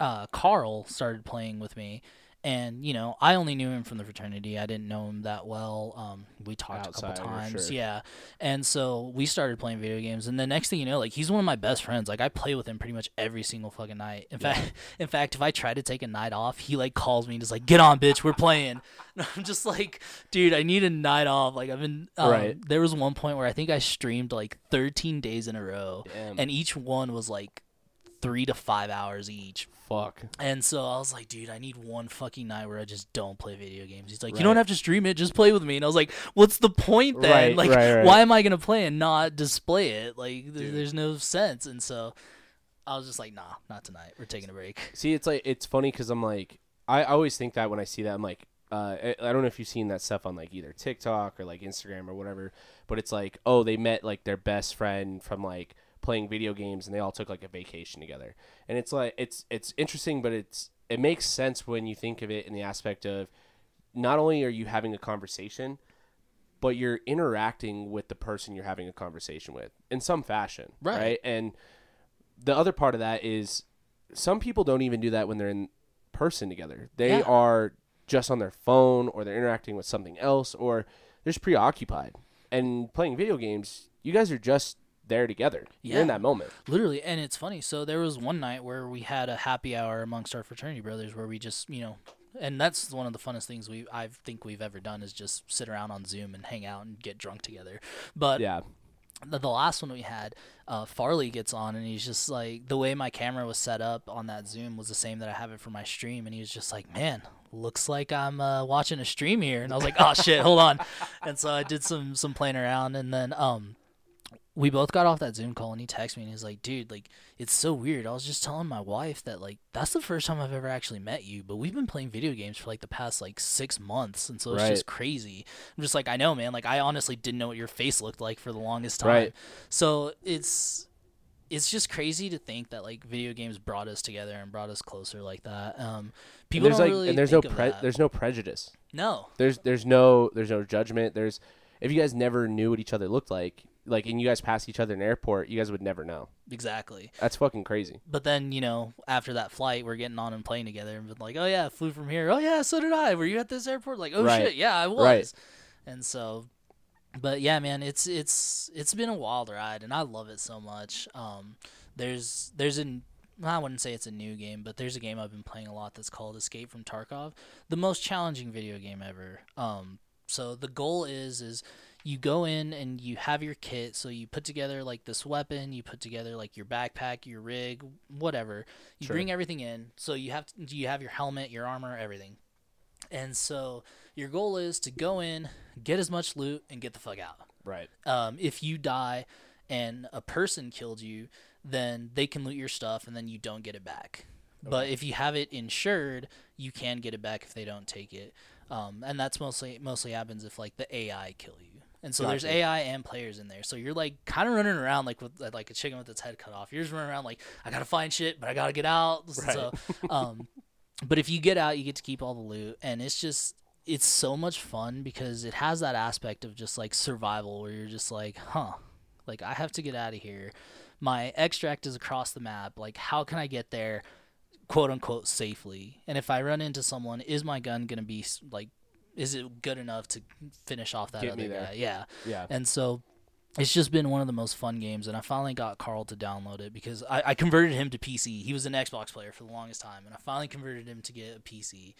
uh carl started playing with me and you know i only knew him from the fraternity. I didn't know him that well. Um we talked a couple times. sure. yeah. And so we started playing video games and the next thing you know like he's one of my best friends. Like i play with him pretty much every single fucking night. In fact in fact if i try to take a night off he like calls me and just like get on bitch we're playing. And i'm just like dude i need a night off. Like i've been um, Right. there was one point where i think i streamed like 13 days in a row Damn. and each one was like three to five hours each. Fuck. And so I was like, dude, I need one fucking night where I just don't play video games. He's like, you don't have to stream it, just play with me. And I was like, what's the point then? Right, like, right, right. why am I gonna play and not display it? Like, th- there's no sense. And so I was just like, nah, not tonight. We're taking a break. See, it's like it's funny because I'm like I always think that when I see that I'm like Uh, I, I don't know if you've seen that stuff on like either TikTok or like Instagram or whatever, but it's like, oh, they met like their best friend from like playing video games, and they all took like a vacation together. And it's like it's it's interesting, but it's it makes sense when you think of it in the aspect of not only are you having a conversation, but you're interacting with the person you're having a conversation with in some fashion, Right. right? And the other part of that is some people don't even do that when they're in person together. They Yeah. are just on their phone or they're interacting with something else or they're just preoccupied. And playing video games, you guys are just there together. You're in that moment. Literally, and it's funny. So there was one night where we had a happy hour amongst our fraternity brothers, where we just, you know, and that's one of the funnest things we I think we've ever done is just sit around on Zoom and hang out and get drunk together. But Yeah. the, the last one we had, uh, Farley gets on and he's just like the way my camera was set up on that Zoom was the same that I have it for my stream, and he was just like, "Man, looks like I'm uh, watching a stream here," and I was like, "Oh shit, hold on," and so I did some some playing around, and then um. We both got off that Zoom call and he texted me and he's like, dude, like, it's so weird. I was just telling my wife that, like, that's the first time I've ever actually met you, but we've been playing video games for, like, the past, like, six months. And so it's just crazy. I'm just like, I know, man. Like, I honestly didn't know what your face looked like for the longest time. Right. So it's it's just crazy to think that like video games brought us together and brought us closer like that. Um, And people there's don't like really and there's no pre- there's no prejudice. no. There's there's no there's no judgment. There's if you guys never knew what each other looked like, like and you guys pass each other in an airport, you guys would never know. Exactly. That's fucking crazy. But then, you know, after that flight, we're getting on and playing together and been like, oh, yeah, flew from here. Oh, yeah, so did I. Were you at this airport? Like, oh, Right. shit, yeah, I was. Right. And so, but yeah, man, it's it's it's been a wild ride, and I love it so much. Um, there's there's an I wouldn't say it's a new game, but there's a game I've been playing a lot that's called Escape from Tarkov, the most challenging video game ever. Um, so the goal is is you go in and you have your kit, so you put together like this weapon, you put together like your backpack, your rig, whatever. You Sure. bring everything in, so you have to, you have your helmet, your armor, everything. And so your goal is to go in, get as much loot, and get the fuck out. Right. Um, if you die and a person killed you, then they can loot your stuff and then you don't get it back. But if you have it insured, you can get it back if they don't take it. Um, and that's mostly mostly happens if like the AI kill you. And so there's AI and players in there. So you're like kind of running around like with like a chicken with its head cut off. You're just running around like I gotta find shit, but I gotta get out. So, um, but if you get out, you get to keep all the loot, and it's just it's so much fun because it has that aspect of just like survival where you're just like, huh, like I have to get out of here. My extract is across the map. Like, how can I get there, quote unquote, safely? And if I run into someone, is my gun gonna be like, is it good enough to finish off that Get other guy? Yeah. Yeah. And so it's just been one of the most fun games, and I finally got Carl to download it because I, I converted him to PC. He was an Xbox player for the longest time, and I finally converted him to get a PC.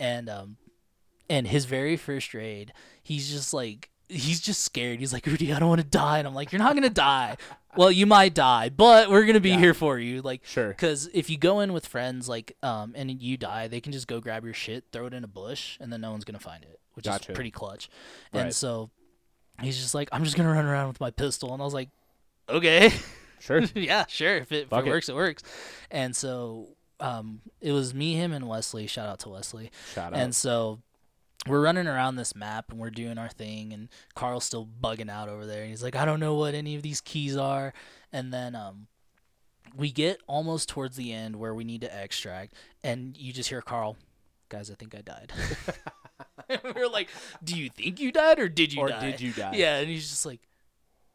And um, and his very first raid, he's just like he's just scared. He's like, Rudy, I don't want to die, and I'm like, you're not gonna die. well, you might die, but we're gonna be Yeah. here for you. Like, Sure. because if you go in with friends, like, um, and you die, they can just go grab your shit, throw it in a bush, and then no one's gonna find it, which Gotcha. is pretty clutch. And so he's just like, I'm just gonna run around with my pistol, and I was like, okay, Sure. yeah, sure, if it, if it. works, it works. And so um, it was me, him, and Wesley. Shout out to Wesley. Shout out. And so we're running around this map and we're doing our thing and Carl's still bugging out over there and he's like, I don't know what any of these keys are and then um we get almost towards the end where we need to extract and you just hear Carl, guys, I think I died. we're like, Do you think you died or did you Or die? did you die? Yeah, and he's just like,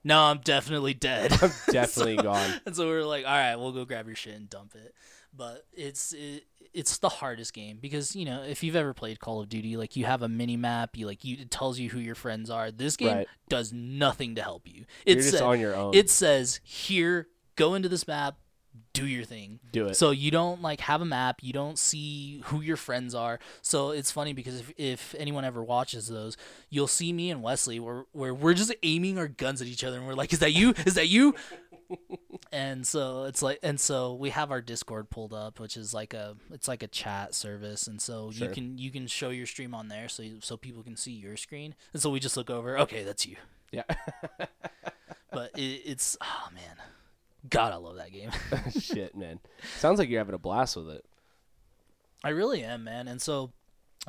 No, I'm definitely dead. I'm definitely gone. And so we were like, all right, we'll go grab your shit and dump it. But it's it, it's the hardest game because you know if you've ever played Call of Duty, like you have a mini map, you like you it tells you who your friends are. This game Right. does nothing to help you. It You're just sa- on your own. It says here, go into this map, do your thing. Do it. So you don't like have a map. You don't see who your friends are. So it's funny because if, if anyone ever watches those, you'll see me and Wesley where where we're just aiming our guns at each other and we're like, "Is that you? Is that you?" And so it's like, and so we have our Discord pulled up, which is like a it's like a chat service, and so you can you can show your stream on there, so you, so people can see your screen, and so we just look over. Okay, that's you. yeah. But it, it's oh man, God, I love that game. Shit, man. Sounds like you're having a blast with it. I really am, man. And so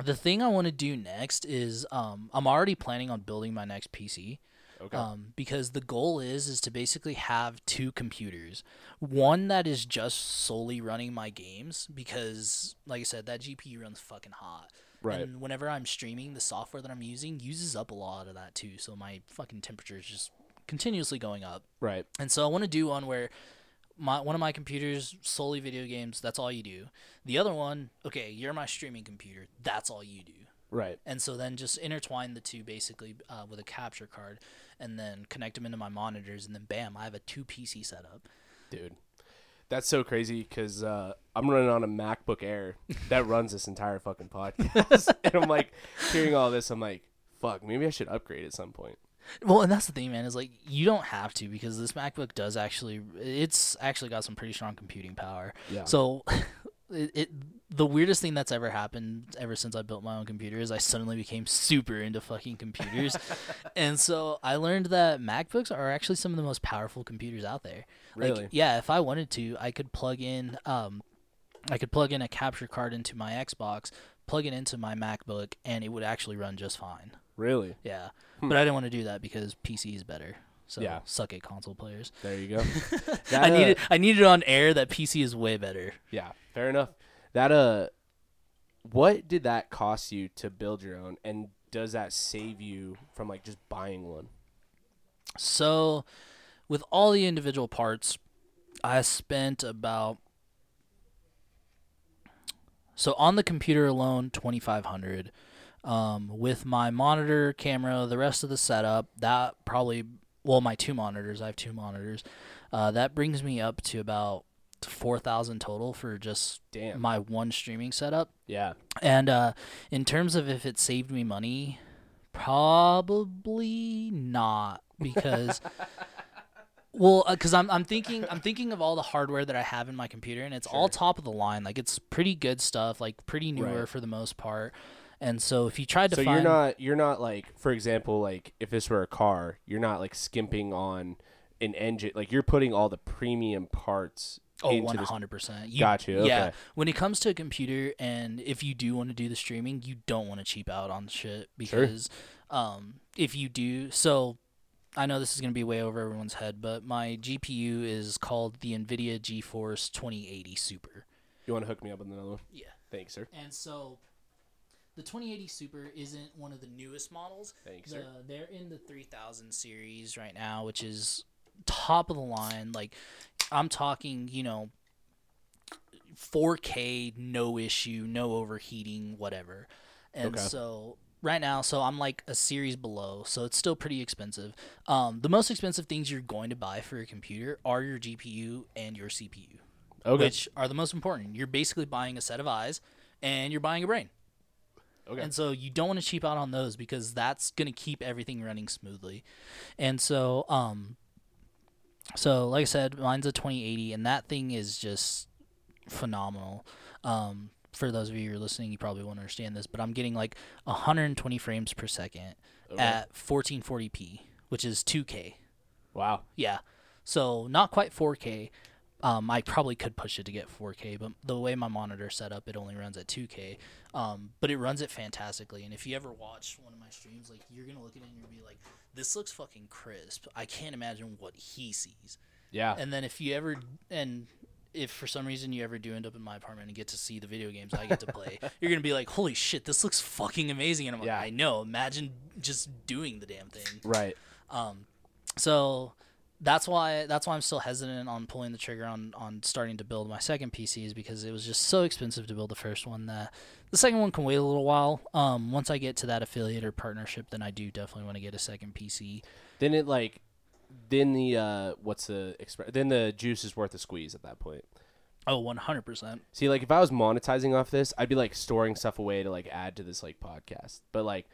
the thing I want to do next is um, I'm already planning on building my next PC. Okay. Um, because the goal is is to basically have two computers, one that is just solely running my games because, like I said, that GPU runs fucking hot. Right. And whenever I'm streaming, the software that I'm using uses up a lot of that too. So my fucking temperature is just continuously going up. right. And so I want to do one where my one of my computers solely video games. That's all you do. The other one, okay, you're my streaming computer. That's all you do. Right. And so then just intertwine the two basically uh, with a capture card, and then connect them into my monitors, and then bam, I have a two PC setup. Dude. That's so crazy because uh, I'm running on a MacBook Air that runs this entire fucking podcast. and I'm like, hearing all this, I'm like, fuck, maybe I should upgrade at some point. Well, and that's the thing, man. Is like you don't have to because this MacBook does actually. It's actually got some pretty strong computing power. Yeah. So, it, it the weirdest thing that's ever happened ever since I built my own computer is I suddenly became super into fucking computers, and so I learned that MacBooks are actually some of the most powerful computers out there. Like, Really? yeah. If I wanted to, I could plug in. Um, I could plug in a capture card into my Xbox, plug it into my MacBook, and it would actually run just fine. Really? Yeah, but I didn't want to do that because PC is better. So Hmm. Yeah. suck it, console players. There you go. I That, uh, needed I needed on air that PC is way better. Yeah, fair enough. That uh, what did that cost you to build your own, and does that save you from like just buying one? So, with all the individual parts, I spent about so on the computer alone twenty five hundred. Um, with my monitor, camera, the rest of the setup, that probably well, my two monitors. I have two monitors. Uh, that brings me up to about four thousand total for just Damn. my one streaming setup. Yeah. And uh, in terms of if it saved me money, probably not because. Well, because I'm I'm thinking I'm thinking of all the hardware that I have in my computer, and it's all top of the line. Like it's pretty good stuff, like pretty newer Right. for the most part. And so if you tried to So find, you're not you're not like for example like if this were a car, you're not like skimping on an engine. Like you're putting all the premium parts Oh, into one this. hundred percent. Got you, Yeah. When it comes to a computer, and if you do want to do the streaming, you don't want to cheap out on shit because, um, if you do, so I know this is gonna be way over everyone's head, but my GPU is called the NVIDIA GeForce 2080 Super. You want to hook me up with another one? Yeah. Thanks, sir. And so, the 2080 Super isn't one of the newest models. Thanks, The, sir. they're in the 3000 series right now, which is top of the line. Like, I'm talking, you know, 4K, no issue, no overheating, whatever. And Okay. so right now, so I'm like a series below, so it's still pretty expensive. Um, the most expensive things you're going to buy for your computer are your GPU and your CPU, Okay. which are the most important. You're basically buying a set of eyes and you're buying a brain. okay. And so you don't want to cheap out on those because that's going to keep everything running smoothly. And so um so like I said, mine's a 2080 and that thing is just phenomenal. Um for those of you who are listening, you probably won't understand this, but I'm getting like 120 frames per second Okay. at 1440p, which is 2K. wow. Yeah. So not quite 4K. Um, I probably could push it to get 4K, but the way my monitor set up, it only runs at 2K. Um, but it runs it fantastically. And if you ever watch one of my streams, like you're gonna look at it and you'll be like, "This looks fucking crisp." I can't imagine what he sees. Yeah. And then if you ever and if for some reason you ever do end up in my apartment and get to see the video games I get to play, you're gonna be like, "Holy shit, this looks fucking amazing!" And I'm like, Yeah. "I know. Imagine just doing the damn thing." right. Um. So that's why that's why I'm still hesitant on pulling the trigger on on starting to build my second PC is because it was just so expensive to build the first one that the second one can wait a little while. Um, once I get to that affiliate or partnership, then I do definitely want to get a second PC. Then it like, then the uh, what's the exp- then the juice is worth a squeeze at that point. Oh, 100%. See, like if I was monetizing off this, I'd be like storing stuff away to like add to this like podcast. But like,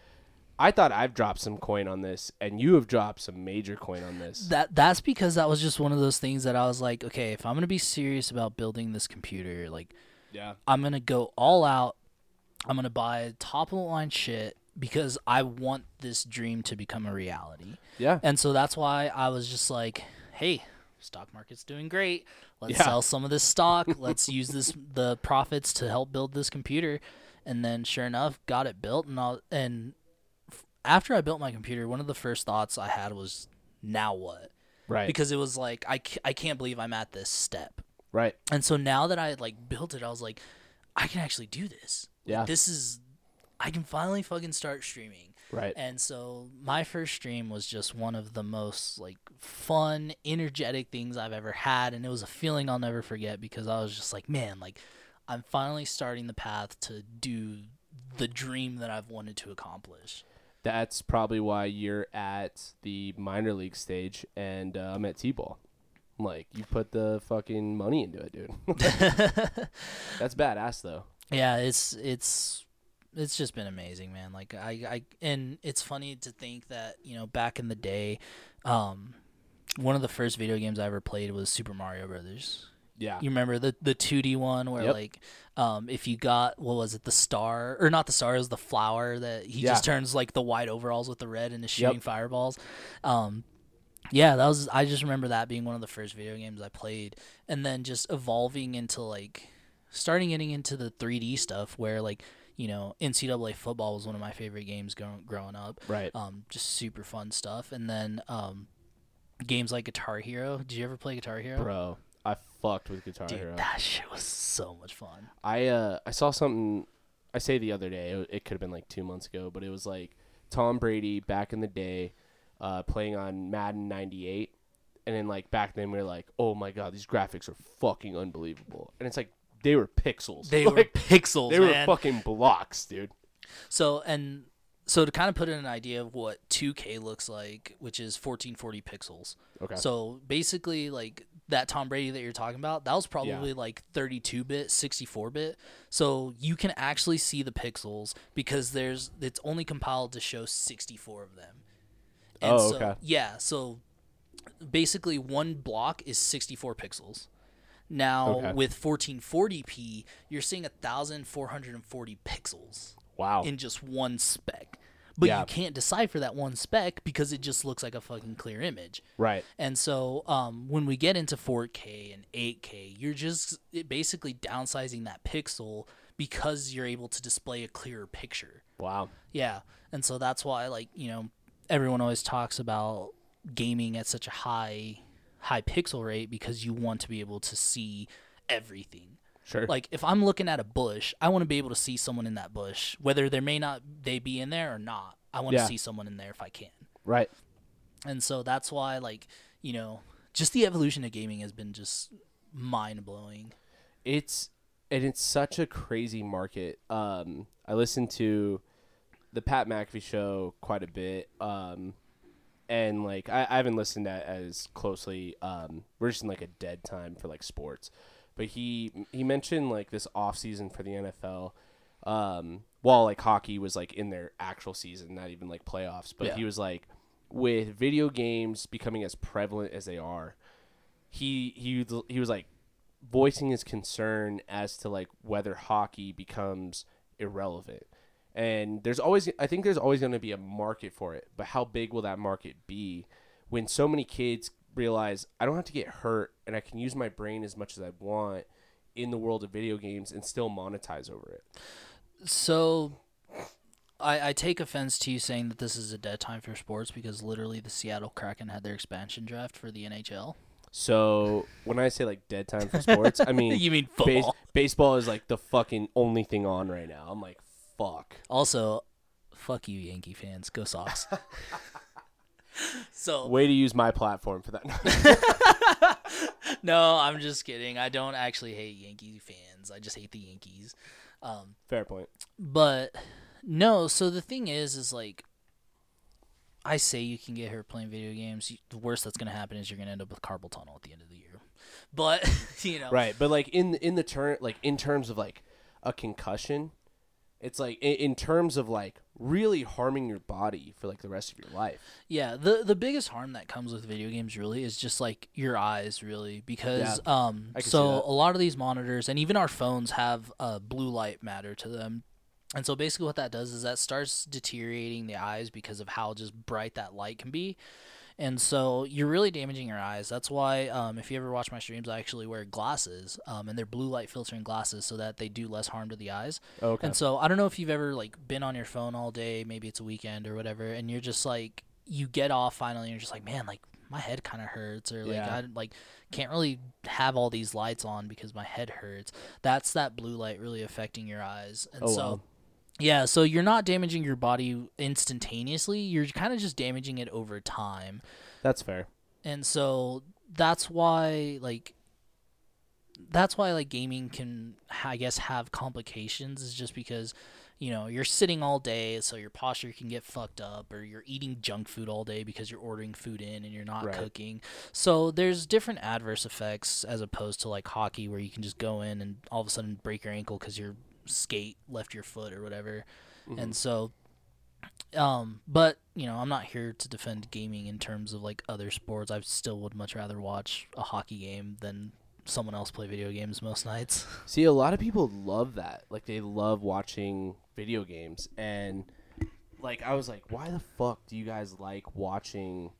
I thought I've dropped some coin on this, and you have dropped some major coin on this. That that's because that was just one of those things that I was like, okay, if I'm going to be serious about building this computer, like yeah. I'm going to go all out. I'm going to buy top of the line shit because I want this dream to become a reality. Yeah. And so that's why I was just like, hey, stock market's doing great. Let's Yeah. sell some of this stock. Let's use this the profits to help build this computer. and then sure enough, got it built, and all, and after I built my computer, one of the first thoughts I had was, now what? Right. Because it was like I, I can't believe I'm at this step. right. And so now that I had like built it, I was like, I can actually do this. Like, Yeah. this is, I can finally fucking start streaming. Right. And so my first stream was just one of the most like fun, energetic things I've ever had, and it was a feeling I'll never forget because I was just like, man, like I'm finally starting the path to do the dream that I've wanted to accomplish. That's probably why you're at the minor league stage and uh, I'm at T-ball. Like you put the fucking money into it, dude. That's badass though. Yeah, it's it's it's just been amazing, man. Like I, I and it's funny to think that, you know, back in the day, um one of the first video games I ever played was Super Mario Brothers. Yeah. You remember the the 2D one where Yep. like um if you got what was it the star or not the star it was the flower that he Yeah. just turns like the white overalls with the red and is Yep. shooting fireballs. Um yeah, that was I just remember that being one of the first video games I played and then just evolving into like starting getting into the 3D stuff where like you know NCAA football was one of my favorite games growing growing up. Right. Um, just super fun stuff, and then um, games like Guitar Hero. Did you ever play Guitar Hero? Bro, fucked with Guitar Dude, Hero. that shit was so much fun. I uh I saw something I say the other day, it, it could have been like 2 months ago, but it was like Tom Brady back in the day uh playing on Madden 98 and then like back then we were like, "Oh my god, these graphics are fucking unbelievable." And it's like they were pixels. They were pixels, they man. were fucking blocks, dude. so and so to kind of put in an idea of what 2K looks like, which is 1440 pixels. Okay. So basically, like that Tom Brady that you're talking about, that was probably like 32 bit, 64 bit. So you can actually see the pixels because there's it's only compiled to show 64 of them. And Oh, so, okay. Yeah. So basically, one block is 64 pixels. Now Okay. with 1440p, you're seeing 1440 pixels wow. in just one spec. But Yeah. you can't decipher that one spec because it just looks like a fucking clear image. right. And so um, when we get into 4K and 8K, you're just basically downsizing that pixel because you're able to display a clearer picture. Wow. Yeah. And so that's why like, you know, everyone always talks about gaming at such a high high pixel rate because you want to be able to see everything. Sure. Like if I'm looking at a bush, I want to be able to see someone in that bush, whether there may not they be in there or not. I want Yeah. to see someone in there if I can. right. And so that's why like, you know, just the evolution of gaming has been just mind blowing. it's and it's such a crazy market. Um, I listen to the Pat McAfee show quite a bit. Um, and like I, I haven't listened to it as closely. Um, we're just in like a dead time for like sports. But he he mentioned like this off season for the NFL. Um, while like hockey was like in their actual season, not even like playoffs. But Yeah. he was like, with video games becoming as prevalent as they are, he he he was like voicing his concern as to like whether hockey becomes irrelevant. And there's always I think there's always going to be a market for it, but how big will that market be when so many kids realize I don't have to get hurt and I can use my brain as much as I want in the world of video games and still monetize over it. So I, I take offense to you saying that this is a dead time for sports because literally the Seattle Kraken had their expansion draft for the NHL. So when I say like dead time for sports, I mean You mean base- football. baseball is like the fucking only thing on right now. I'm like fuck. Also, fuck you, Yankee fans. Go Sox. so Way to use my platform for that. no, I'm just kidding. I don't actually hate Yankee fans. I just hate the Yankees. Um, Fair point. but no. So the thing is, is like, I say you can get her playing video games. The worst that's gonna happen is you're gonna end up with carpal tunnel at the end of the year. But you know, Right, but like in in the turn like in terms of like a concussion, it's like in, in terms of like really harming your body for like the rest of your life. Yeah, the the biggest harm that comes with video games really is just like your eyes really because um can see so a lot of these monitors and even our phones have uh, blue light matter to them. And so basically what that does is that starts deteriorating the eyes because of how just bright that light can be. And so you're really damaging your eyes. That's why um, if you ever watch my streams, I actually wear glasses, um, and they're blue light filtering glasses so that they do less harm to the eyes. Okay. And so I don't know if you've ever like been on your phone all day, maybe it's a weekend or whatever, and you're just like you get off finally, and you're just like, man, like my head kind of hurts, or like Yeah. I like can't really have all these lights on because my head hurts. That's that blue light really affecting your eyes, and Oh, so. wow. Yeah, so you're not damaging your body instantaneously. You're kind of just damaging it over time. That's fair. And so that's why like that's why like gaming can I guess have complications is just because you know, you're sitting all day so your posture can get fucked up or you're eating junk food all day because you're ordering food in and you're not Right. cooking. So there's different adverse effects as opposed to like hockey where you can just go in and all of a sudden break your ankle cuz your skate left your foot or whatever. And so um but you know i'm not here to defend gaming in terms of like other sports i still would much rather watch a hockey game than someone else play video games most nights See, a lot of people love that. Like they love watching video games and like I was like, "Why the fuck do you guys like watching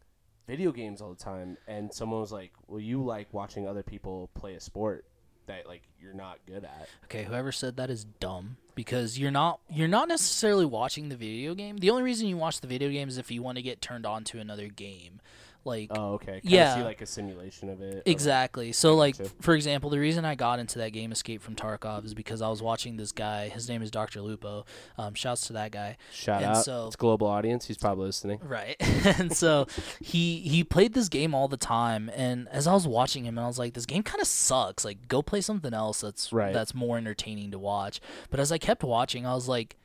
video games all the time?" And someone was like, "Well, you like watching other people play a sport that like you're not good at." okay whoever said that is dumb because you're not you're not necessarily watching the video game the only reason you watch the video game is if you want to get turned on to another game like Oh, okay. Kinda Yeah. see like a simulation of it. or, Exactly. So, like, f- for example, the reason I got into that game, Escape from Tarkov, is because I was watching this guy. His name is Dr. Lupo. Um, shouts to that guy. Shout and out. so- it's global audience. He's probably listening. Right. and so he he played this game all the time and as I was watching him and I was like this game kind of sucks. Like go play something else that's Right. that's more entertaining to watch. But as I kept watching, I was like,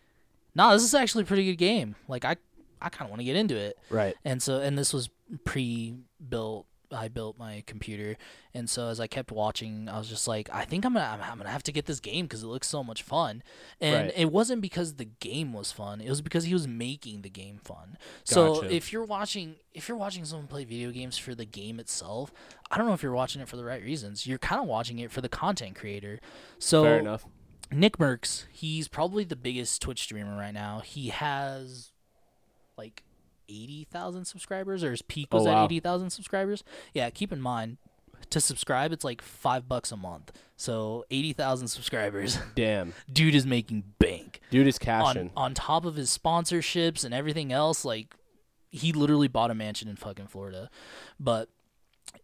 "Nah, this is actually a pretty good game. Like I I kind of want to get into it." Right. And so and this was pre-built I built my computer, and so as I kept watching, I was just like, I think I'm gonna, I'm, I'm gonna have to get this game because it looks so much fun. And Right. it wasn't because the game was fun; it was because he was making the game fun. So if you're watching, if you're watching someone play video games for the game itself, I don't know if you're watching it for the right reasons. You're kind of watching it for the content creator. So Fair enough. Nickmercs, he's probably the biggest Twitch streamer right now. He has like 80,000 subscribers, or his peak Oh, was wow. at 80,000 subscribers. Yeah, keep in mind, to subscribe, it's like five bucks a month. So 80,000 subscribers. Damn. Dude is making bank. Dude is cashing. On, on top of his sponsorships and everything else, like, he literally bought a mansion in fucking Florida. But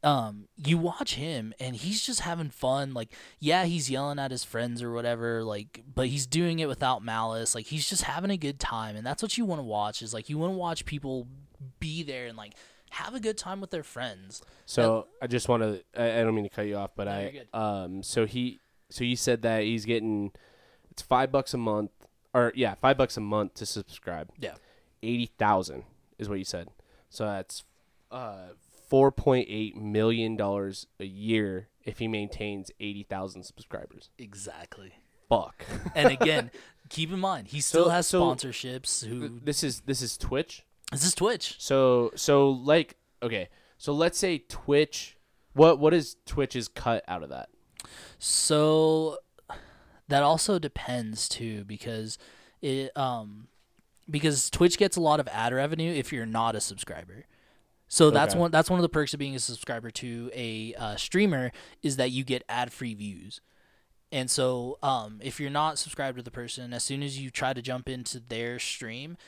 um you watch him and he's just having fun like yeah he's yelling at his friends or whatever like but he's doing it without malice like he's just having a good time and that's what you want to watch is like you want to watch people be there and like have a good time with their friends So I just want to. I, I don't mean to cut you off, but No, I um. So he. So you said that he's getting. It's five bucks a month, or yeah, five bucks a month to subscribe. yeah Eighty thousand is what you said. So that's uh four point eight million dollars a year if he maintains eighty thousand subscribers. exactly Fuck. and again keep in mind he still So- has so- sponsorships who this is this is Twitch. this is twitch So so like okay. So let's say Twitch. What what is Twitch's cut out of that? So that also depends too because it um because Twitch gets a lot of ad revenue if you're not a subscriber. So that's Okay. one that's one of the perks of being a subscriber to a uh, streamer is that you get ad free views. And so um if you're not subscribed to the person as soon as you try to jump into their stream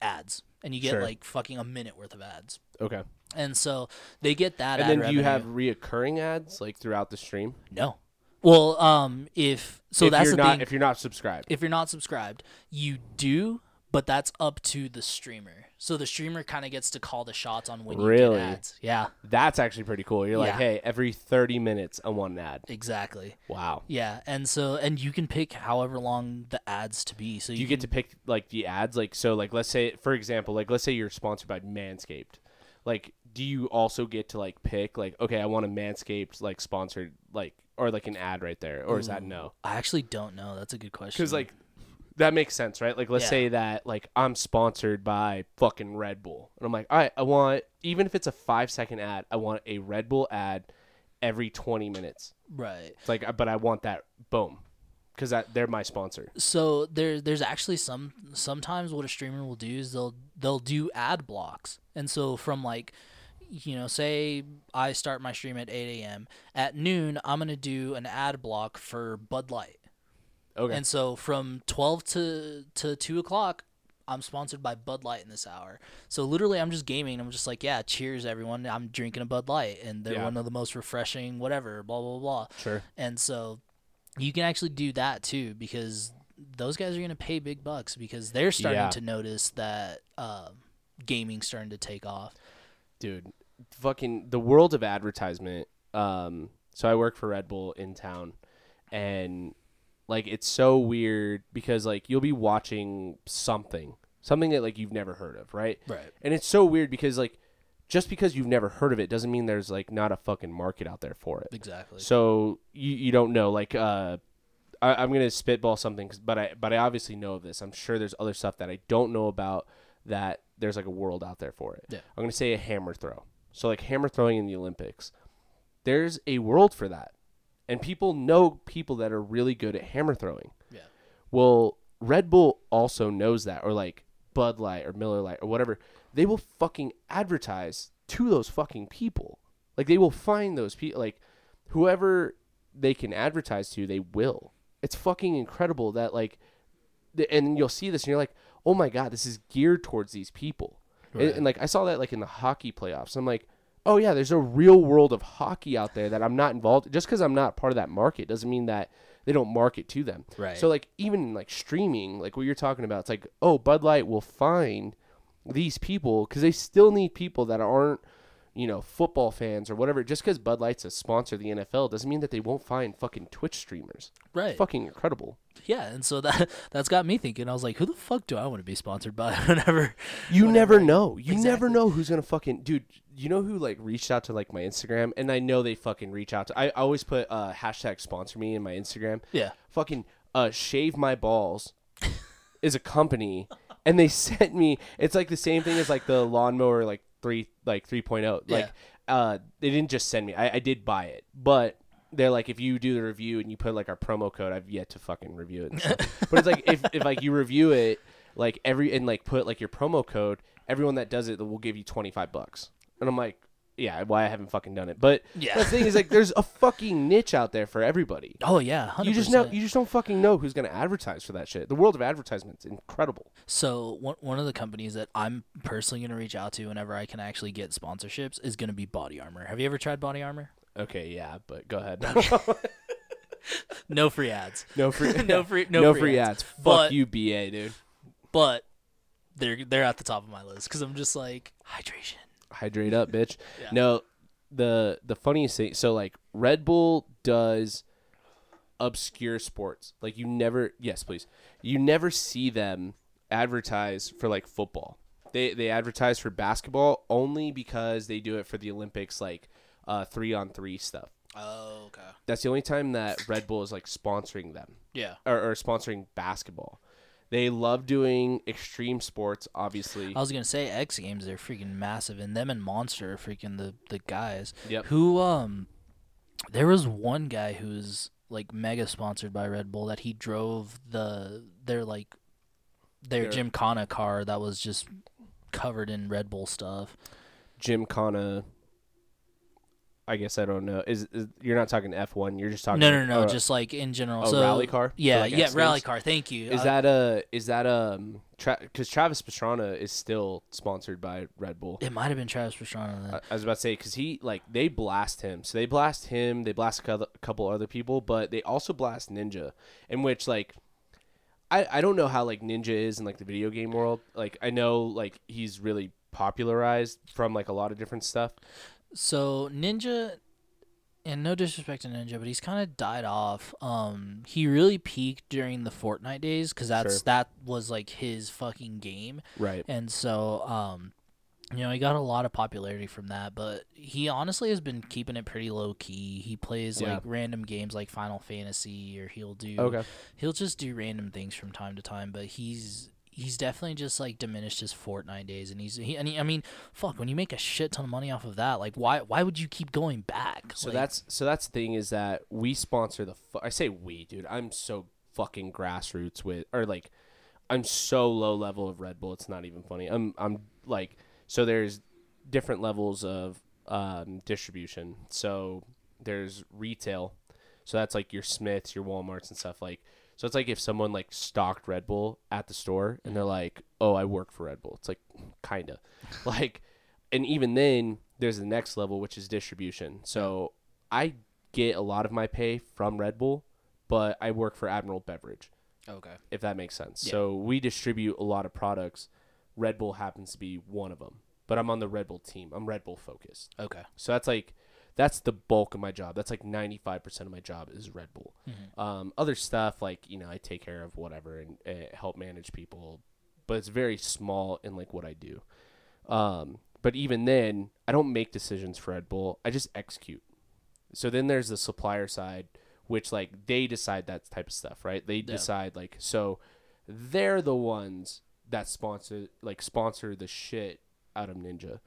ads and you get Sure. like fucking a minute worth of ads. Okay. And so they get that And ad then do you have reoccurring ads like throughout the stream? no. Well, um if so if that's you're the not thing if you're not subscribed. if you're not subscribed, you do, but that's up to the streamer. So the streamer kind of gets to call the shots on when you Really? get ads. Yeah, That's actually pretty cool. You're like, hey, every 30 minutes I want an ad. exactly. Wow. Yeah, and so and you can pick however long the ads to be. So Do you get to pick like the ads? Like so, like let's say for example, like let's say you're sponsored by Manscaped. Like, do you also get to like pick like okay, I want a Manscaped like sponsored like or like an ad right there, or is that no? I actually don't know. That's a good question. Because like that makes sense, right? Like let's Yeah. say that like I'm sponsored by fucking Red Bull, and I'm like, all right, I want even if it's a five second ad, I want a Red Bull ad every 20 minutes. right. It's like, but I want that boom, because that they're my sponsor. So there there's actually some sometimes what a streamer will do is they'll they'll do ad blocks. And so from like you know, say I start my stream at 8 a.m. At noon, I'm gonna do an ad block for Bud Light, Okay. and so from 12 to to 2 o'clock, I'm sponsored by Bud Light in this hour. So literally, I'm just gaming. I'm just like, yeah, cheers, everyone. I'm drinking a Bud Light, and they're Yeah. one of the most refreshing, whatever, blah blah blah. sure. And so you can actually do that too because those guys are going to pay big bucks because they're starting Yeah. to notice that uh, gaming's starting to take off. dude fucking the world of advertisement um so i work for red bull in town and like it's so weird because like you'll be watching something something that like you've never heard of right? Right. and it's so weird because like just because you've never heard of it doesn't mean there's like not a fucking market out there for it. Exactly. so you, you don't know. Like uh I, I'm gonna spitball something 'cause- but I but I obviously know of this. I'm sure there's other stuff that I don't know about that there's like a world out there for it. Yeah. I'm gonna say a hammer throw. So like hammer throwing in the Olympics there's a world for that and people know people that are really good at hammer throwing yeah. well, Red Bull also knows that, or like Bud Light or Miller Lite or whatever. They will fucking advertise to those fucking people. Like they will find those people, like whoever they can advertise to, they will. It's fucking incredible that like, the, and you'll see this and you're like, oh my god, this is geared towards these people. And, Right. and like I saw that like in the hockey playoffs. I'm like, oh yeah, there's a real world of hockey out there that I'm not involved. Just because I'm not part of that market doesn't mean that they don't market to them. Right. So like even like streaming, like what you're talking about, it's like oh Bud Light will find these people because they still need people that aren't you know football fans or whatever. Just because Bud Light's a sponsor of the NFL doesn't mean that they won't find fucking Twitch streamers. Right. Fucking incredible. Yeah, and so that that's got me thinking. I was like, who the fuck do I want to be sponsored by? Whenever You Whatever. never know. You never know who's gonna fucking dude. You know who like reached out to like my Instagram, and I know they fucking reach out to. I I always put uh, hashtag sponsor me in my Instagram. Yeah. Fucking uh, shave my balls is a company, and they sent me. It's like the same thing as like the lawnmower like three like 3.0. Like uh, they didn't just send me. I, I did buy it, but. They're like, if you do the review and you put like our promo code, I've yet to fucking review it. But it's like if, if like you review it, like every and like put like your promo code, everyone that does it will give you twenty five bucks. And I'm like, yeah, why I haven't fucking done it. But Yeah. the thing is like there's a fucking niche out there for everybody. Oh yeah, 100%. You just know you just don't fucking know who's gonna advertise for that shit. The world of advertisement's incredible. So one one of the companies that I'm personally gonna reach out to whenever I can actually get sponsorships is gonna be Body Armor. Have you ever tried Body Armor? Okay, yeah, but go ahead. No free ads, no free No free- no no free free ads. ads. Fuck But- you, BA, dude. but they're they're at the top of my list because I'm just like hydration. Hydrate up, bitch. Yeah. No, the the funniest thing. So like Red Bull does obscure sports. Like you never. Yes, please. You never see them advertise for like football. They they advertise for basketball only because they do it for the Olympics, like uh, three on three stuff. Oh okay. That's the only time that Red Bull is like sponsoring them Yeah. or, or sponsoring basketball. They love doing extreme sports, obviously. I was gonna say X Games. They're freaking massive, and them and Monster are freaking the the guys. Yep. Who um, there was one guy who's like mega sponsored by Red Bull that he drove the their like their Their- Gymkhana car that was just covered in Red Bull stuff. Gymkhana. I guess I don't know. Is, is you're not talking F one? You're just talking. No, no, no, uh, just like in general. a so rally car Yeah, like, yeah, rally car. Thank you. Is Uh, that a is that um because Travis Pastrana is still sponsored by Red Bull. It might have been Travis Pastrana then. I, I was about to say because he like they blast him, so they blast him, they blast a a couple other people, but they also blast Ninja, in which like. I, I don't know how like Ninja is in like the video game world. Like I know like he's really popularized from like a lot of different stuff. So Ninja, and no disrespect to Ninja, but he's kind of died off. Um, he really peaked during the Fortnite days because that's Sure. that was like his fucking game, Right. and so um, you know he got a lot of popularity from that. But he honestly has been keeping it pretty low key. He plays Yeah. like random games like Final Fantasy, or he'll do Okay. he'll just do random things from time to time. But he's he's definitely just like diminished his Fortnite days, and he's he, and he, I mean, fuck, when you make a shit ton of money off of that, like why why would you keep going back? So Like, that's so that's the thing is that we sponsor the. Fu- I say we, dude. I'm so fucking grassroots with, or like, I'm so low level of Red Bull. It's not even funny. I'm I'm like, so there's different levels of um, distribution. So there's retail, so that's like your Smiths, your WalMarts, and stuff like. So it's like if someone like stocked Red Bull at the store and they're mm-hmm. like, "Oh, I work for Red Bull." It's like, kinda, like, and even then, there's the next level, which is distribution. So I get a lot of my pay from Red Bull, but I work for Admiral Beverage Okay. if that makes sense. Yeah. So we distribute a lot of products. Red Bull happens to be one of them, but I'm on the Red Bull team. I'm Red Bull focused. Okay. So that's like that's the bulk of my job. That's like 95% of my job is Red Bull. Mm-hmm. Um, other stuff like you know I take care of whatever and uh, help manage people, but it's very small in like what I do. Um, but even then, I don't make decisions for Red Bull. I just execute. So then there's the supplier side, which like they decide that type of stuff, right? They decide like so they're the ones that sponsor like sponsor the shit out of Ninja.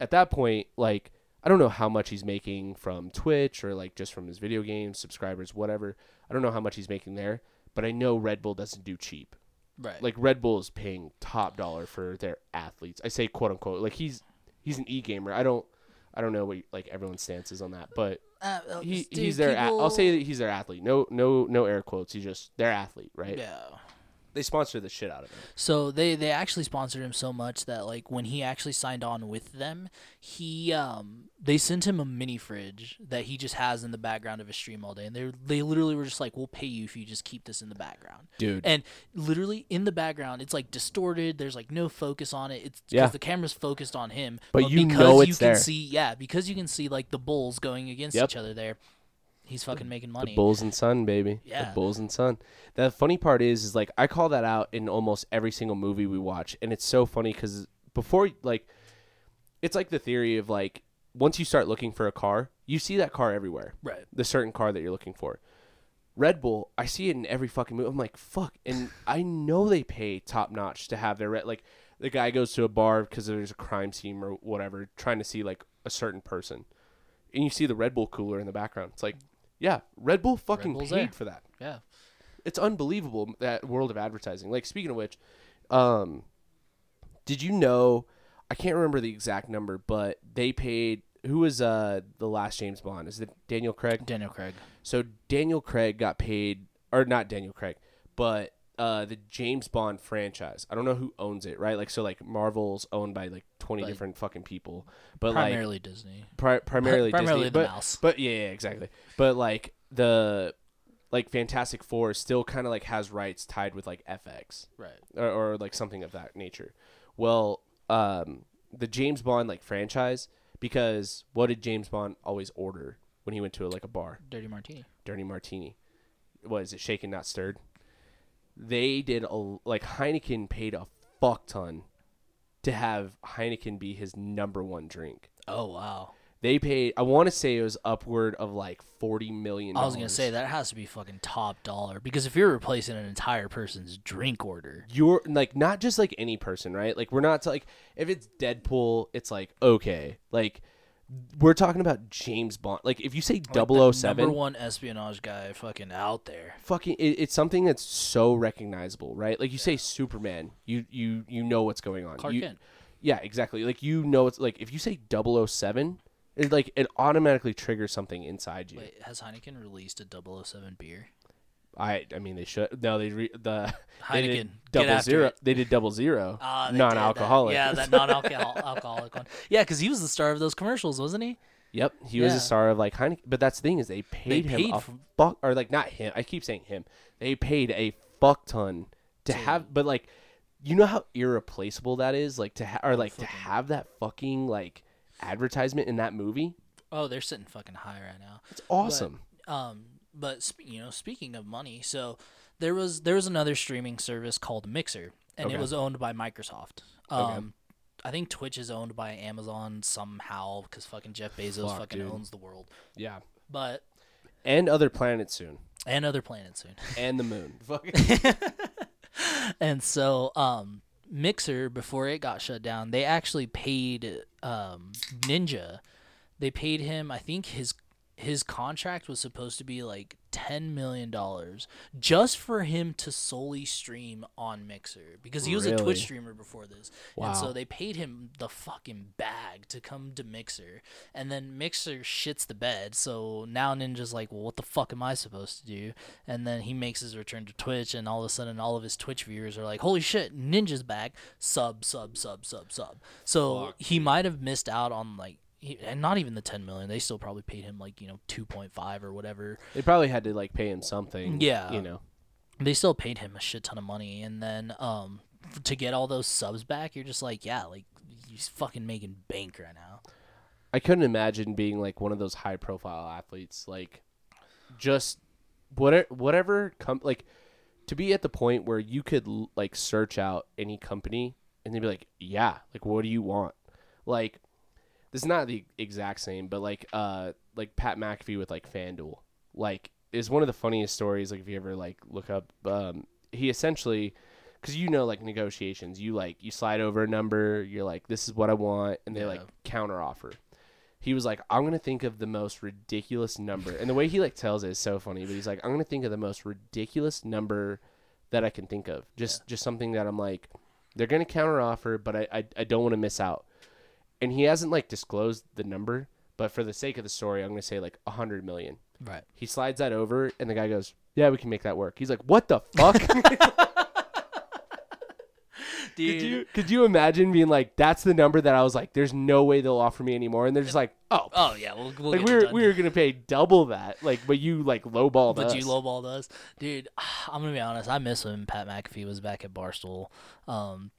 At that point, like I don't know how much he's making from Twitch or like just from his video games, subscribers, whatever. I don't know how much he's making there, but I know Red Bull doesn't do cheap. Right. Like Red Bull is paying top dollar for their athletes. I say quote unquote. Like he's he's an e gamer. I don't I don't know what like everyone's stance is on that, but Uh, uh, he, dude, he's their. A- I'll say that he's their athlete. No, no, no air quotes. He's just their athlete, right? Yeah. They sponsor the shit out of him. So they they actually sponsored him so much that like when he actually signed on with them, he um they sent him a mini fridge that he just has in the background of his stream all day, and they they literally were just like, "We'll pay you if you just keep this in the background." Dude. And literally in the background, it's like distorted. There's like no focus on it. It's because Yeah. the camera's focused on him. But you because know you it's can there. see, yeah, because you can see like the bulls going against Yep. each other there. He's fucking making money. The Bulls and Sun, baby. Yeah. The Bulls and Sun. The funny part is, is like I call that out in almost every single movie we watch, and it's so funny because before, like, it's like the theory of like once you start looking for a car, you see that car everywhere. Right. The certain car that you're looking for. Red Bull, I see it in every fucking movie. I'm like, fuck, and I know they pay top notch to have their red. Like, the guy goes to a bar because there's a crime scene or whatever, trying to see like a certain person, and you see the Red Bull cooler in the background. It's like, yeah, Red Bull fucking Bull's paid there. for that. Yeah. It's unbelievable that world of advertising. Like, speaking of which, um, did you know? I can't remember the exact number, but they paid. Who was uh the last James Bond? Is it Daniel Craig? Daniel Craig. So Daniel Craig got paid, or not Daniel Craig, but uh, the James Bond franchise. I don't know who owns it, right? Like so, like Marvel's owned by like twenty Like- different fucking people, but like Primarily Disney. pri- primarily, primarily Disney, the but, mouse. But yeah, yeah, exactly. But like the like Fantastic Four still kind of like has rights tied with like FX Right. or, or like something of that nature. Well, um, the James Bond like franchise because what did James Bond always order when he went to like a bar? Dirty Martini. dirty martini. What is it? Shaken, not stirred. They did a like Heineken paid a fuck ton to have Heineken be his number one drink. Oh wow. They paid. I want to say it was upward of like forty million. I was gonna say that has to be fucking top dollar because if you're replacing an entire person's drink order, you're like not just like any person, right? Like we're not like if it's Deadpool, it's like okay, like we're talking about James Bond. Like if you say like 007, number one espionage guy, fucking out there. fucking it, it's something that's so recognizable, right? Like you say Superman, you you you know what's going on. Clark You- Kent. Yeah, exactly. Like you know it's like if you say 007, it like it automatically triggers something inside you. Wait, has Heineken released a 007 beer? I I mean they should no they re, the they did Heineken, get double zero it. they did double zero Ah, they did non-alcoholic. Yeah, that non-alcoholic alcoholic one. Yeah, because he was the star of those commercials, wasn't he? Yep, he was Yeah. a star of like Heineken. But that's the thing is they paid him paid a for- fuck or like not him. I keep saying him. They paid a fuck ton to have, but like, you know how irreplaceable that is. Like to ha- or like to have that fucking like advertisement in that movie. Oh, they're sitting fucking high right now. It's awesome. Um, but you know, speaking of money, so there was there was another streaming service called Mixer, and Okay. it was owned by Microsoft. Um, I think Twitch is owned by Amazon somehow because fucking Jeff Bezos Fuck, fucking dude. owns the world. yeah, But and other planets soon, and other planets soon. and the moon. And so um mixer before it got shut down they actually paid um ninja they paid him i think his his contract was supposed to be like ten million dollars just for him to solely stream on Mixer because he was a Twitch streamer before this, and so they paid him the fucking bag to come to Mixer, and then Mixer shits the bed. So now Ninja's like, well, what the fuck am I supposed to do? And then he makes his return to Twitch, and all of a sudden, all of his Twitch viewers are like, holy shit, Ninja's back! Sub, sub, sub, sub, sub. So Fuck, he might have missed out on like. He- And not even the ten million. They still probably paid him like you know two point five or whatever. They probably had to like pay him something. Yeah. You know. They still paid him a shit ton of money, and then um to get all those subs back, you're just like, yeah, like he's fucking making bank right now. I couldn't imagine being like one of those high profile athletes, like just whatever whatever com- like to be at the point where you could like search out any company and they'd be like, yeah, like what do you want? Like this is not the exact same, but like uh like Pat McAfee with like FanDuel, like is one of the funniest stories. Like if you ever like look up, um, he essentially because you know like negotiations, you like you slide over a number, you're like this is what I want, and they like Yeah. counter offer. He was like, I'm gonna think of the most ridiculous number, and the way he like tells it is so funny. But he's like, I'm gonna think of the most ridiculous number that I can think of, just just something that I'm like, they're gonna counter offer, but I I, I don't want to miss out. And he hasn't like disclosed the number, but for the sake of the story, I'm gonna say like a hundred million. Right. He slides that over, and the guy goes, "Yeah, we can make that work." He's like, "What the fuck?" Dude, could you could you imagine being like, "That's the number that I was like, there's no way they'll offer me anymore," and they're just like, "Oh, Oh yeah, we'll, we'll like we were we were gonna pay double that, like, but you like lowballed But us." you lowballed us, dude. I'm gonna be honest. I miss when Pat McAfee was back at Barstool. Um,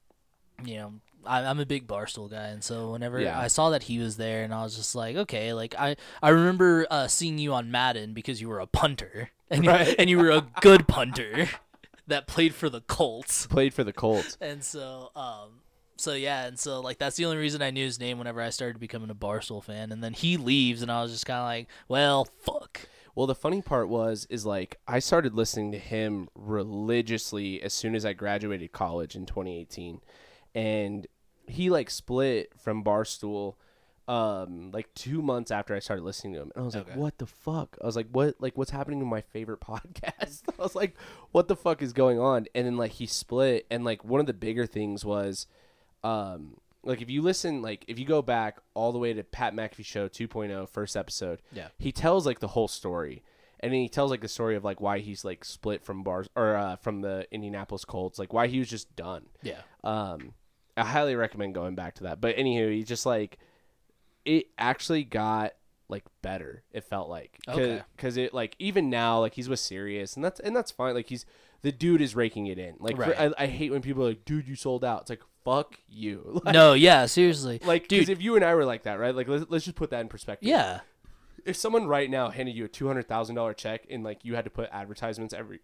you know, I, I'm a big Barstool guy, and so whenever Yeah. I saw that he was there, and I was just like, okay, like I I remember uh, seeing you on Madden because you were a punter, and you, and you were a good punter that played for the Colts. played for the Colts. And so, um, so yeah, and so like that's the only reason I knew his name whenever I started becoming a Barstool fan. And then he leaves, and I was just kind of like, well, fuck. Well, the funny part was is like I started listening to him religiously as soon as I graduated college in 2018, and he like split from Barstool, um, like two months after I started listening to him, and I was like, Okay. "What the fuck?" I was like, "What? Like, what's happening to my favorite podcast?" I was like, "What the fuck is going on?" And then like he split, and like one of the bigger things was, um. Like if you listen, like if you go back all the way to Pat McAfee Show 2.0 first episode, Yeah. he tells like the whole story and then he tells like the story of like why he's like split from bars or uh, from the indianapolis colts like why he was just done Yeah. um i highly recommend going back to that. But anywho he just like it actually got like better it felt like. Okay. because it like even now like he's with Sirius and that's and that's fine. Like he's the dude is raking it in. Like for- I, I hate when people are like dude you sold out. It's like fuck you. Like, No, yeah, seriously. like dude, if you and i were like that right? Like let's, let's just put that in perspective. Yeah. if someone right now handed you a two hundred thousand dollar check and like you had to put advertisements every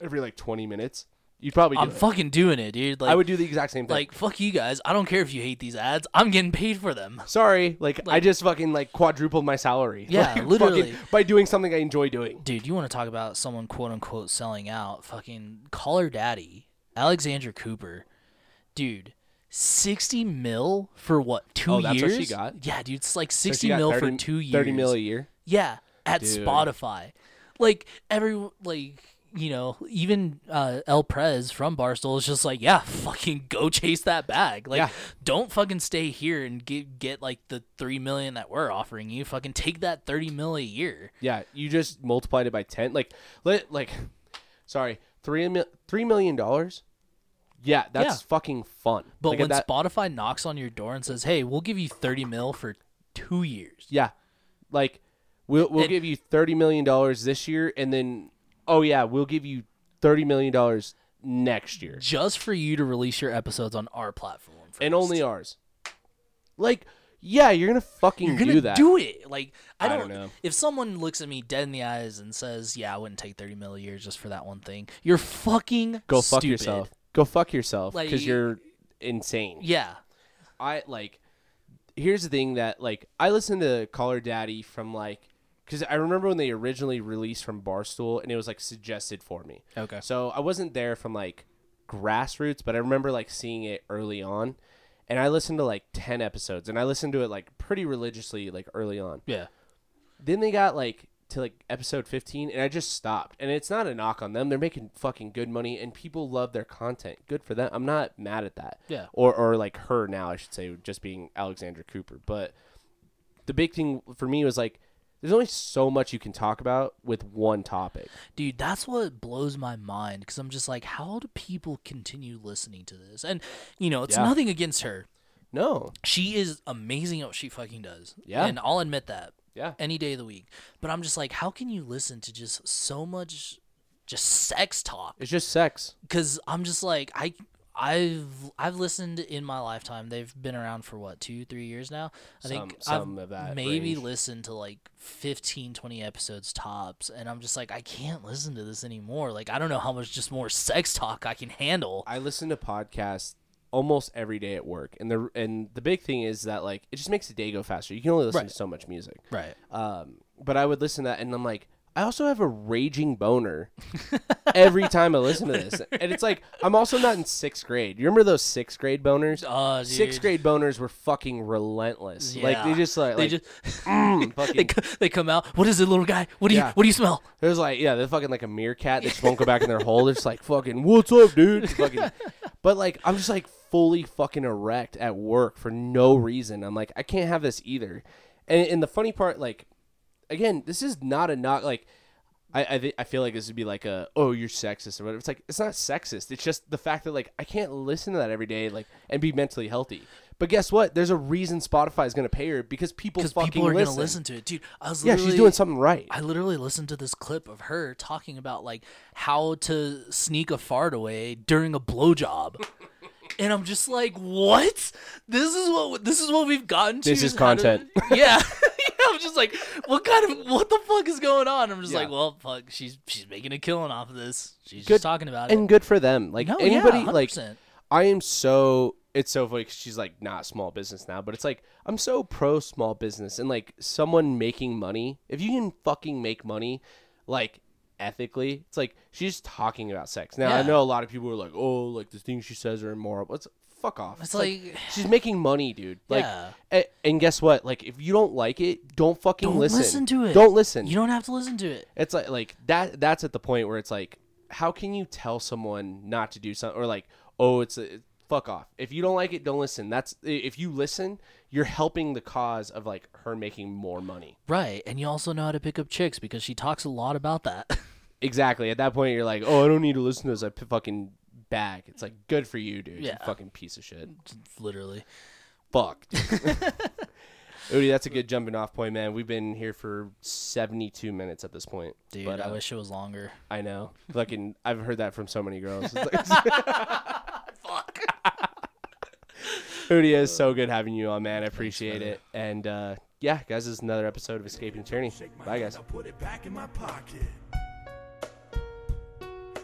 every like twenty minutes, you'd probably do I'm it. fucking doing it, dude. Like, I would do the exact same thing. like fuck you guys. I don't care if you hate these ads. I'm getting paid for them. sorry, like, I just fucking like quadrupled my salary. Yeah, Like, literally. fucking by doing something I enjoy doing. Dude, you want to talk about someone quote unquote selling out? Fucking call her daddy, Alexandra Cooper. Dude, sixty mil for what? Two Oh, that's what years? she got? Yeah, dude, it's like sixty got mil 30 for two years. Thirty mil a year. Yeah, at Dude. Spotify. Like every like you know, even uh, El Prez from Barstool is just like, yeah, fucking go chase that bag. Like, Yeah. don't fucking stay here and get get like the three million that we're offering you. Fucking take that thirty mil a year. Yeah, you just multiplied it by ten. Like let like, sorry, three mil, three million dollars. Yeah, that's Yeah. fucking fun. But Like, when that, Spotify knocks on your door and says, "Hey, we'll give you thirty mil for two years," Yeah, like we'll we'll It- give you thirty million dollars this year, and then oh yeah, we'll give you thirty million dollars next year, just for you to release your episodes on our platform, and only ours. Like, yeah, you're gonna fucking You're gonna do that. it. Like I I don't, don't know. If someone looks at me dead in the eyes and says, "Yeah, I wouldn't take thirty mil a year just for that one thing," you're fucking Go fuck stupid. yourself. Go fuck yourself Like, because you're insane. Yeah, I like. Here's the thing that like I listened to Call Her Daddy from like because I remember when they originally released from Barstool and it was like suggested for me. Okay. So I wasn't there from like grassroots, but I remember like seeing it early on, and I listened to like ten episodes, and I listened to it like pretty religiously like early on. yeah, then they got like to like episode 15 and I just stopped. And it's not a knock on them. They're making fucking good money and people love their content. Good for them. I'm not mad at that. Yeah. Or or like her now, I should say, just being Alexandra Cooper. But the big thing for me was like there's only so much you can talk about with one topic. Dude, that's what blows my mind because I'm just like, how do people continue listening to this? And, you know, it's Yeah. nothing against her. No. She is amazing at what she fucking does. Yeah. And I'll admit that Yeah. any day of the week. But I'm just like, how can you listen to just so much just sex talk? It's just sex. Because I'm just like, I. I've I've listened in my lifetime. They've been around for what two, three years now. I think Some- some I've of that maybe range. listened to like 15, 20 episodes tops, and I'm just like, I can't listen to this anymore. Like, I don't know how much just more sex talk I can handle. I listen to podcasts almost every day at work, and the and the big thing is that like it just makes the day go faster. You can only listen Right. to so much music. Right. Um, but I would listen to that, and I'm like, I also have a raging boner every time I listen to this, and it's like I'm also not in sixth grade. You remember those sixth grade boners? Oh, Sixth grade boners were fucking relentless. Like they just like, They like just mm, they, fucking. co- they come out. What is it, little guy? What do you Yeah. What do you smell? It was like, yeah, they're fucking like a meerkat. They just won't go back in their hole. They're just like, fucking, what's up, dude? Fucking, but like, I'm just like fully fucking erect at work for no reason. I'm like, I can't have this either. And, and the funny part, like, again, this is not a knock. Like, I I, th- I feel like this would be like a, oh, you're sexist or whatever. It's like it's not sexist. It's just the fact that like I can't listen to that every day, like, and be mentally healthy. But guess what? There's a reason Spotify is gonna pay her because people Because fucking people are listen. gonna listen to it, dude. I was like, Yeah, she's doing something right. I literally listened to this clip of her talking about like how to sneak a fart away during a blowjob. And I'm just like, what? This is what this is what we've gotten to. This is how to- content. yeah. I'm just like, what kind of what the fuck is going on? I'm just Yeah. like, well, fuck, she's she's making a killing off of this. She's Good- just talking about it. and good for them. Like No, anybody, yeah, like 100%. I am so. It's so funny 'cause she's like not small business now, but it's like I'm so pro small business and like someone making money. If you can fucking make money, like ethically, it's like she's talking about sex. Now I Yeah. know a lot of people are like, oh, like the things she says are immoral. It's fuck off. It's like- she's making money, dude. Like, Yeah. a- and guess what? Like if you don't like it, don't fucking Don't listen. listen to it. Don't listen. You don't have to listen to it. It's like like that. That's at the point where it's like, how can you tell someone not to do something or like, oh, it's a fuck off. If you don't like it, don't listen. That's if you listen, you're helping the cause of like her making more money. Right. And you also know how to pick up chicks because she talks a lot about that. Exactly. At that point, you're like, oh, I don't need to listen to this. I p- fucking bag. It's like good for you, dude. You fucking piece of shit. Literally. Fuck. Udi, that's a good jumping off point, man. We've been here for 72 minutes at this point. Dude, But, I uh, wish it was longer. I know. Fucking, I've heard that from so many girls. It's like- Fuck. Udi, it's so good having you on, man. I appreciate it. And uh, yeah, guys, this is another episode of Escaping Tyranny. Shake my Bye, hand, guys.